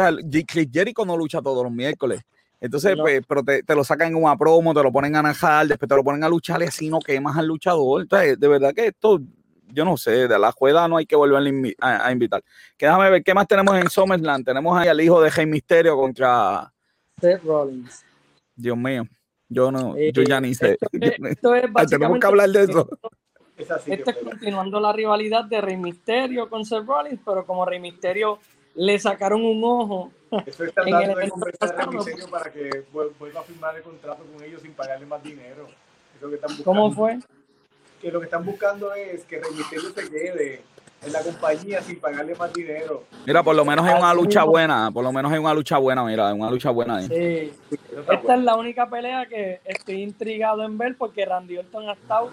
Jericho no lucha todos los miércoles. Entonces, No. pues, pero te, te lo sacan en una promo, te lo ponen a najar, después te lo ponen a luchar y así no quemas al luchador. Entonces, de verdad que esto, yo no sé, de la juega no hay que volver a, invi- a- a invitar. Que déjame ver qué más tenemos en SummerSlam. Tenemos ahí al hijo de Rey Misterio contra, Seth Rollins. Dios mío, yo no, Eh, yo ya ni sé. Esto es, esto es tenemos que hablar de eso. Esto es continuando la rivalidad de Rey Misterio con Seth Rollins, pero como Rey Misterio le sacaron un ojo, el dando de conversar a. Misterio para que vuel- vuelva a firmar el contrato con ellos sin pagarle más dinero. Es lo que están buscando. ¿cómo fue? Que lo que están buscando es que Rey Misterio se quede en la compañía sin pagarle más dinero. Mira, por lo menos hay una Así lucha buena, por lo menos hay una lucha buena, mira, hay una lucha buena ahí. Sí. Esta es la única pelea que estoy intrigado en ver porque Randy Orton ha estado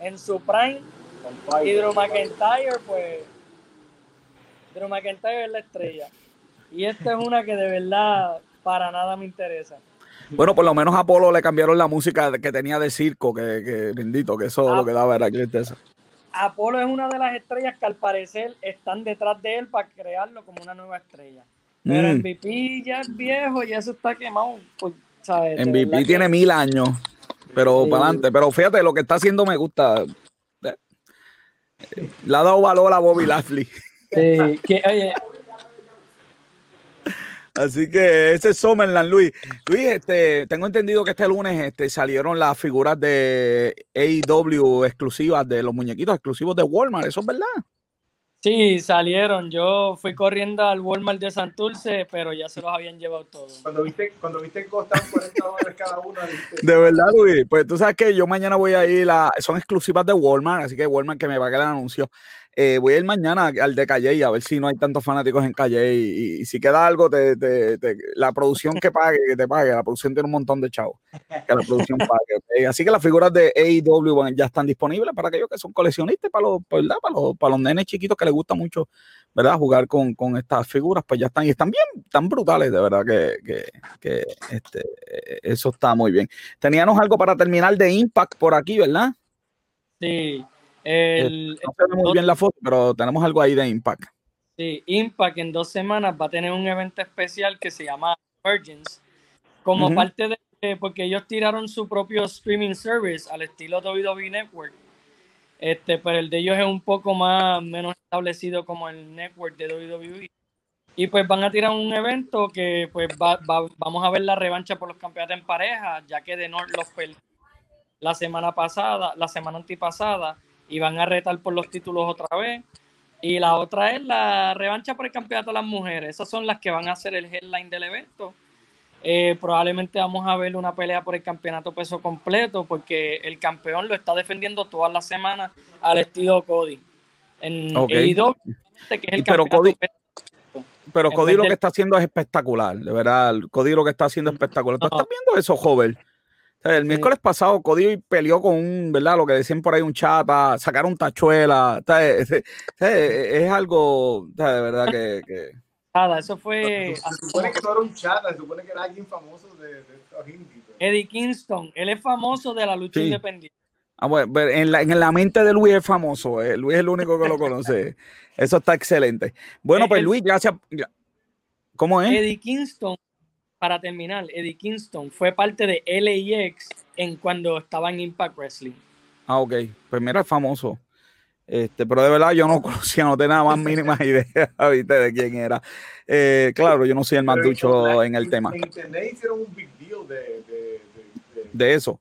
en su prime y Drew McIntyre, pues Drew McIntyre es la estrella. Y esta es una que de verdad para nada me interesa. Bueno, por lo menos a Apolo le cambiaron la música que tenía de circo, que, que bendito, que eso lo que daba era tristeza. Apolo es una de las estrellas que al parecer están detrás de él para crearlo como una nueva estrella. Pero mm. MVP ya es viejo y eso está quemado. Pues, MVP tiene mil años, pero para adelante. Pero fíjate, lo que está haciendo me gusta. Le ha dado valor a Bobby Lashley. Sí, que, oye, Así que ese es Summerland, Luis. Luis, este, tengo entendido que este lunes este, salieron las figuras de AEW exclusivas de los muñequitos exclusivos de Walmart, ¿eso es verdad? Sí, salieron. Yo fui corriendo al Walmart de Santurce, pero ya se los habían llevado todos. Cuando viste, cuando viste costar 40 dólares cada uno. De verdad, Luis. Pues tú sabes que yo mañana voy a ir, a, son exclusivas de Walmart, así que Walmart que me va a quedar el anuncio. Eh, voy a ir mañana al de Calle a ver si no hay tantos fanáticos en Calle y, si queda algo, te, la producción que pague, que te pague, la producción tiene un montón de chavos, que la producción pague. Así que las figuras de AEW ya están disponibles para aquellos que son coleccionistas, para los, Para, los, para los nenes chiquitos que les gusta mucho, ¿verdad? Jugar con, estas figuras, pues ya están y están bien, tan brutales, de verdad que, que, este, eso está muy bien. Teníamos algo para terminar de Impact por aquí, ¿verdad? Sí, el, no se ve muy bien la foto, pero tenemos algo ahí de Impact. Sí, Impact en dos semanas va a tener un evento especial que se llama Virgins, como parte de, porque ellos tiraron su propio streaming service al estilo WWE Network. Este, pero el de ellos es un poco más, menos establecido como el network de WWE. Y pues van a tirar un evento que pues vamos a ver la revancha por los campeonatos en pareja, ya que de North los la semana pasada, la semana antipasada, y van a retar por los títulos otra vez. Y la otra es la revancha por el campeonato de las mujeres. Esas son las que van a ser el headline del evento. Eh, probablemente vamos a ver una pelea por el campeonato peso completo porque el campeón lo está defendiendo todas las semanas al estilo Cody. En okay. que es el pero Cody, pero Cody lo que está haciendo es espectacular, de verdad. Cody lo que está haciendo es espectacular. ¿Tú estás viendo eso, joven? El miércoles pasado Cody peleó con un, ¿verdad? Lo que decían por ahí, un chata, sacaron tachuela. Es, algo, de verdad que, Nada, eso fue. Se supone que no era un chata, se supone que era alguien famoso de, de Eddie Kingston, él es famoso de la lucha independiente. Ah, bueno, en, la, en la mente de Luis es famoso, eh. Luis es el único que lo conoce. Eso está excelente. Bueno, pues Luis, gracias. ¿Cómo es? Eddie Kingston para terminar, Eddie Kingston fue parte de LAX en cuando estaba en Impact Wrestling. Ah, ok. Pues mira, es famoso. Este, pero de verdad yo no conocía, no tenía más mínima idea ¿viste? de quién era. Eh, claro, yo no soy el más ducho en el tema. En internet hicieron un big deal de, de, de, de eso.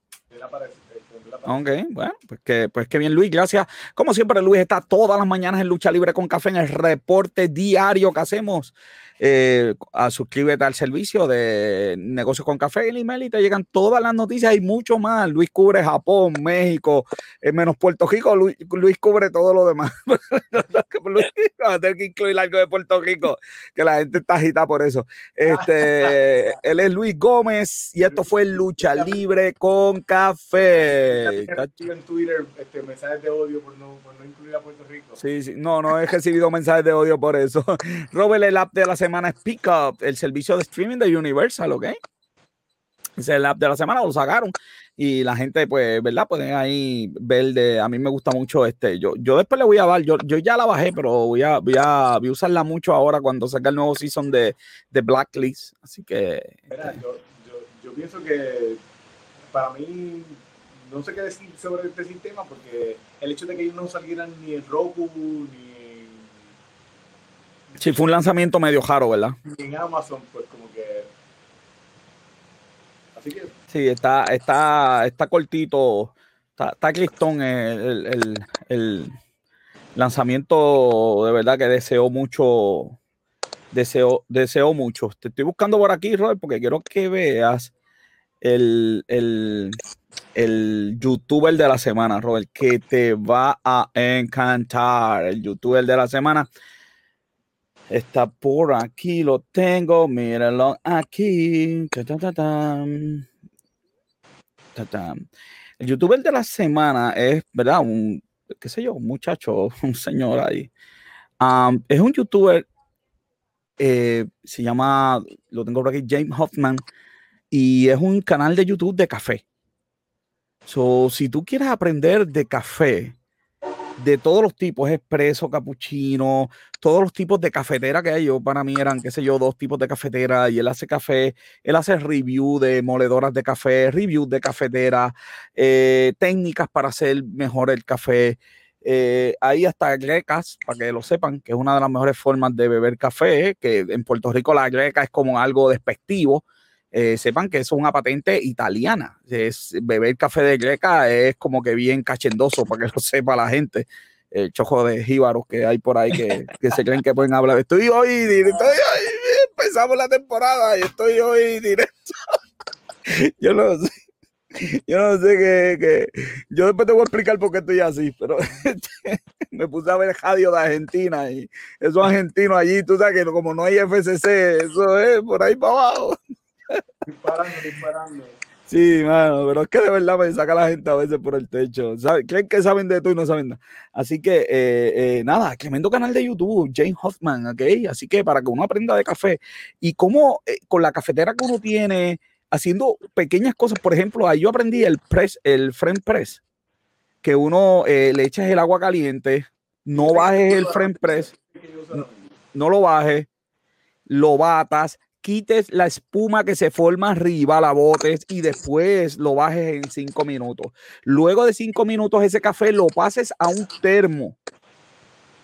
Ok, bueno, pues que, pues que bien, Luis, gracias. Como siempre, Luis está todas las mañanas en Lucha Libre con Café en el reporte diario que hacemos eh, a suscríbete al servicio de Negocios con Café en email y te llegan todas las noticias y mucho más. Luis cubre Japón, México, eh, menos Puerto Rico, Luis, cubre todo lo demás. Luis va a tener que incluir algo de Puerto Rico, que la gente está agitada por eso. Este, él es Luis Gómez y esto fue Lucha Libre con Café. En Twitter este, mensajes de odio por no, por no incluir a Puerto Rico. Sí, sí, no, no he recibido mensajes de odio por eso. Robert, el app de la semana semana es Pickup, el servicio de streaming de Universal, ¿ok? Es el app de la semana, lo sacaron y la gente, pues, ¿verdad? Pueden ahí ver de, a mí me gusta mucho este, yo, yo después le voy a dar, yo, yo ya la bajé, pero voy a, voy a, voy a usarla mucho ahora cuando salga el nuevo season de, de Blacklist, así que... Mira, yo, yo, yo, pienso que para mí, no sé qué decir sobre este sistema, porque el hecho de que ellos no salieran ni en Roku, ni Sí, fue un lanzamiento medio jaro, ¿verdad? En Amazon, pues como que. Así que. Sí, está, está, está cortito. Está, está el, el, el, lanzamiento de verdad que deseo mucho. Deseo, deseo mucho. Te estoy buscando por aquí, Robert, porque quiero que veas el, el, el youtuber de la semana, Robert, que te va a encantar. El youtuber de la semana Está por aquí, lo tengo, mírenlo aquí. El youtuber de la semana es, ¿verdad? Un, qué sé yo, un muchacho, un señor ahí. es un youtuber, eh, se llama, lo tengo por aquí, James Hoffman. y es un canal de YouTube de café. So, si tú quieres aprender de café, de todos los tipos, expreso, cappuccino, todos los tipos de cafetera que hay. Yo, para mí eran, qué sé yo, dos tipos de cafetera y él hace café, él hace review de moledoras de café, review de cafetera, eh, técnicas para hacer mejor el café. Eh, hay hasta grecas, para que lo sepan, que es una de las mejores formas de beber café, que en Puerto Rico la greca es como algo despectivo. Eh, sepan que eso es una patente italiana. Es, beber café de greca es como que bien cachendoso para que lo sepa la gente. El chojo de jíbaros que hay por ahí que, que se creen que pueden hablar. Estoy hoy, estoy hoy, empezamos la temporada y estoy hoy directo. Yo no sé. Yo no sé qué, Yo después te voy a explicar por qué estoy así, pero me puse a ver radio de Argentina y esos argentinos allí, tú sabes que como no hay FCC, eso es por ahí para abajo. Disparando, disparando. Sí, mano, pero es que de verdad me saca la gente a veces por el techo. Creen que saben de todo y no saben nada. Así que, eh, eh, nada, tremendo canal de YouTube, Jane Hoffman, ¿ok? Así que para que uno aprenda de café y cómo eh, con la cafetera que uno tiene, haciendo pequeñas cosas, por ejemplo, ahí yo aprendí el press, el French press, que uno le echas el agua caliente, no bajes el French press, no lo bajes, lo batas, quites la espuma que se forma arriba, la botes y después lo bajes en cinco minutos. Luego de cinco minutos ese café lo pases a un termo,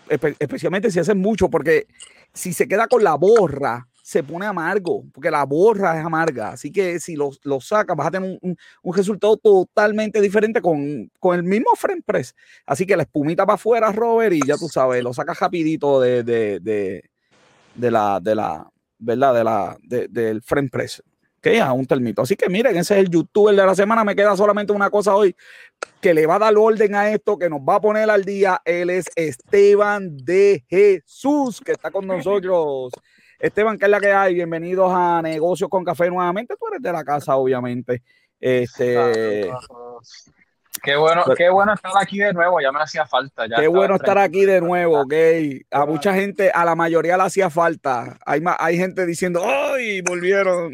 especialmente si haces mucho, porque si se queda con la borra, se pone amargo, porque la borra es amarga. Así que si lo, lo sacas, vas a tener un, resultado totalmente diferente con, el mismo frame press. Así que la espumita para afuera, Robert, y ya tú sabes, lo sacas rapidito de, de la, de la, ¿verdad? De la, del frame press. Que a un termito. Así que miren, ese es el youtuber de la semana. Me queda solamente una cosa hoy que le va a dar orden a esto, que nos va a poner al día. Él es Esteban de Jesús, que está con nosotros. Esteban, ¿qué es la que hay? Bienvenidos a Negocios con Café nuevamente. Tú eres de la casa, obviamente. Este. Qué bueno, qué bueno estar aquí de nuevo, ya me hacía falta. Ya qué bueno estar aquí de nuevo, ok. A mucha gente, a la mayoría le hacía falta. Hay, hay gente diciendo, ¡ay! Volvieron.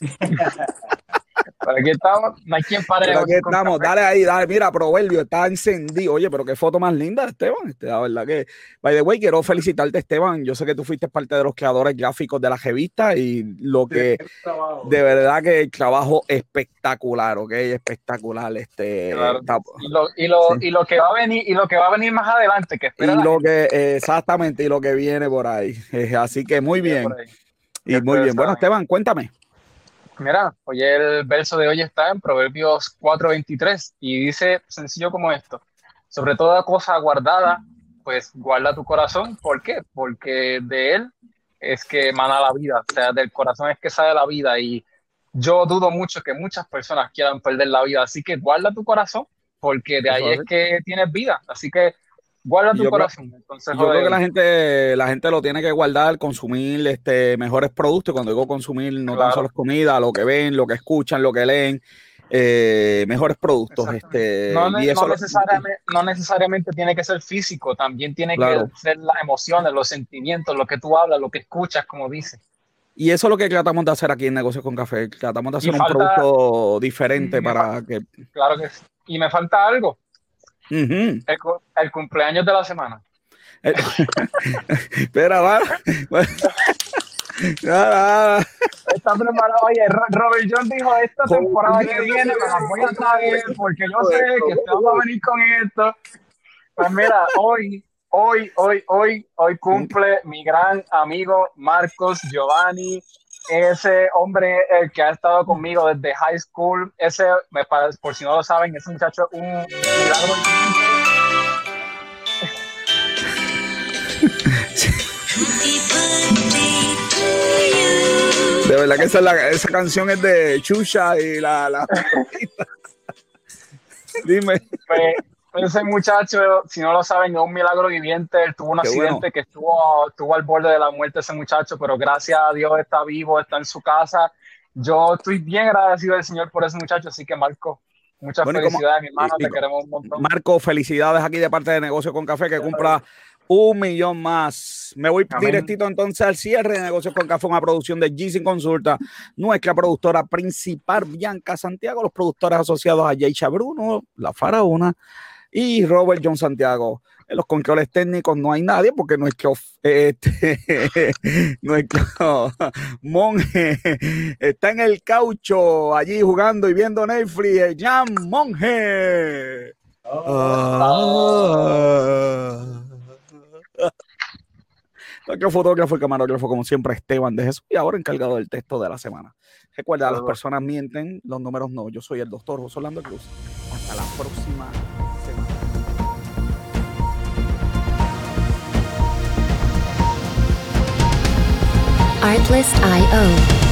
aquí estamos, no hay quien pare. aquí estamos, dale ahí, dale. Mira, Proverbio está encendido. Oye, pero qué foto más linda, Esteban. Este, la verdad que, by the way, quiero felicitarte, Esteban. Yo sé que tú fuiste parte de los creadores gráficos de la revista y lo que, de verdad que el trabajo espectacular, ok, espectacular. Este, y, lo, y, lo, y, lo, que va a venir, y lo que va a venir más adelante, que espera. Y lo que, exactamente, y lo que viene por ahí. Así que muy bien. Y muy bien. Bueno, Esteban, cuéntame. Mira, oye, el verso de hoy está en Proverbios 4:23 y dice sencillo como esto, sobre toda cosa guardada, pues guarda tu corazón. ¿Por qué? Porque de él es que emana la vida, o sea, del corazón es que sale la vida y yo dudo mucho que muchas personas quieran perder la vida, así que guarda tu corazón, porque de ahí es que tienes vida, así que Guarda tu corazón. yo creo que la gente, la gente lo tiene que guardar, consumir este, mejores productos. Cuando digo consumir, no tan solo es comida, lo que ven, lo que escuchan, lo que leen, eh, mejores productos. Este, no, necesariamente, tiene que ser físico, también tiene que ser las emociones, los sentimientos, lo que tú hablas, lo que escuchas, como dices. Y eso es lo que tratamos de hacer aquí en Negocios con Café. Tratamos de hacer un producto diferente para que. Claro que sí. Y me falta algo el, cumpleaños de la semana. Espera, va. Está preparado. Oye, Robert John dijo esta temporada que viene me la voy a traer porque yo sé que te vamos a venir con esto. Pues mira, hoy, hoy, hoy, hoy, hoy cumple mi gran amigo Marcos Giovanni ese hombre que ha estado conmigo desde high school, ese, por si no lo saben, ese muchacho un milagro. De verdad que esa, la, esa canción es de Chucha y la... la... Dime. Pues, ese muchacho, si no lo saben, es un milagro viviente. Él tuvo un accidente que estuvo, estuvo al borde de la muerte ese muchacho, pero gracias a Dios está vivo, está en su casa. Yo estoy bien agradecido al Señor por ese muchacho, así que Marco, muchas felicidades, mi hermano, te queremos un montón. Marco, felicidades aquí de parte de Negocio con Café, que cumpla Un millón más. Me voy directito entonces al cierre de negocios con café, una producción de G sin consulta. Nuestra productora principal, Bianca Santiago, los productores asociados a Yeisha Bruno, La Faraona y Robert John Santiago. En los controles técnicos no hay nadie porque nuestro, este, nuestro monje está en el caucho allí jugando y viendo Netflix. Jan Monje. Ah. Nuestro fotógrafo y camarógrafo, como siempre, Esteban de Jesús, y ahora encargado del texto de la semana. Recuerda, las personas mienten, los números no. Yo soy el doctor José Orlando Cruz. Hasta la próxima Artlist.io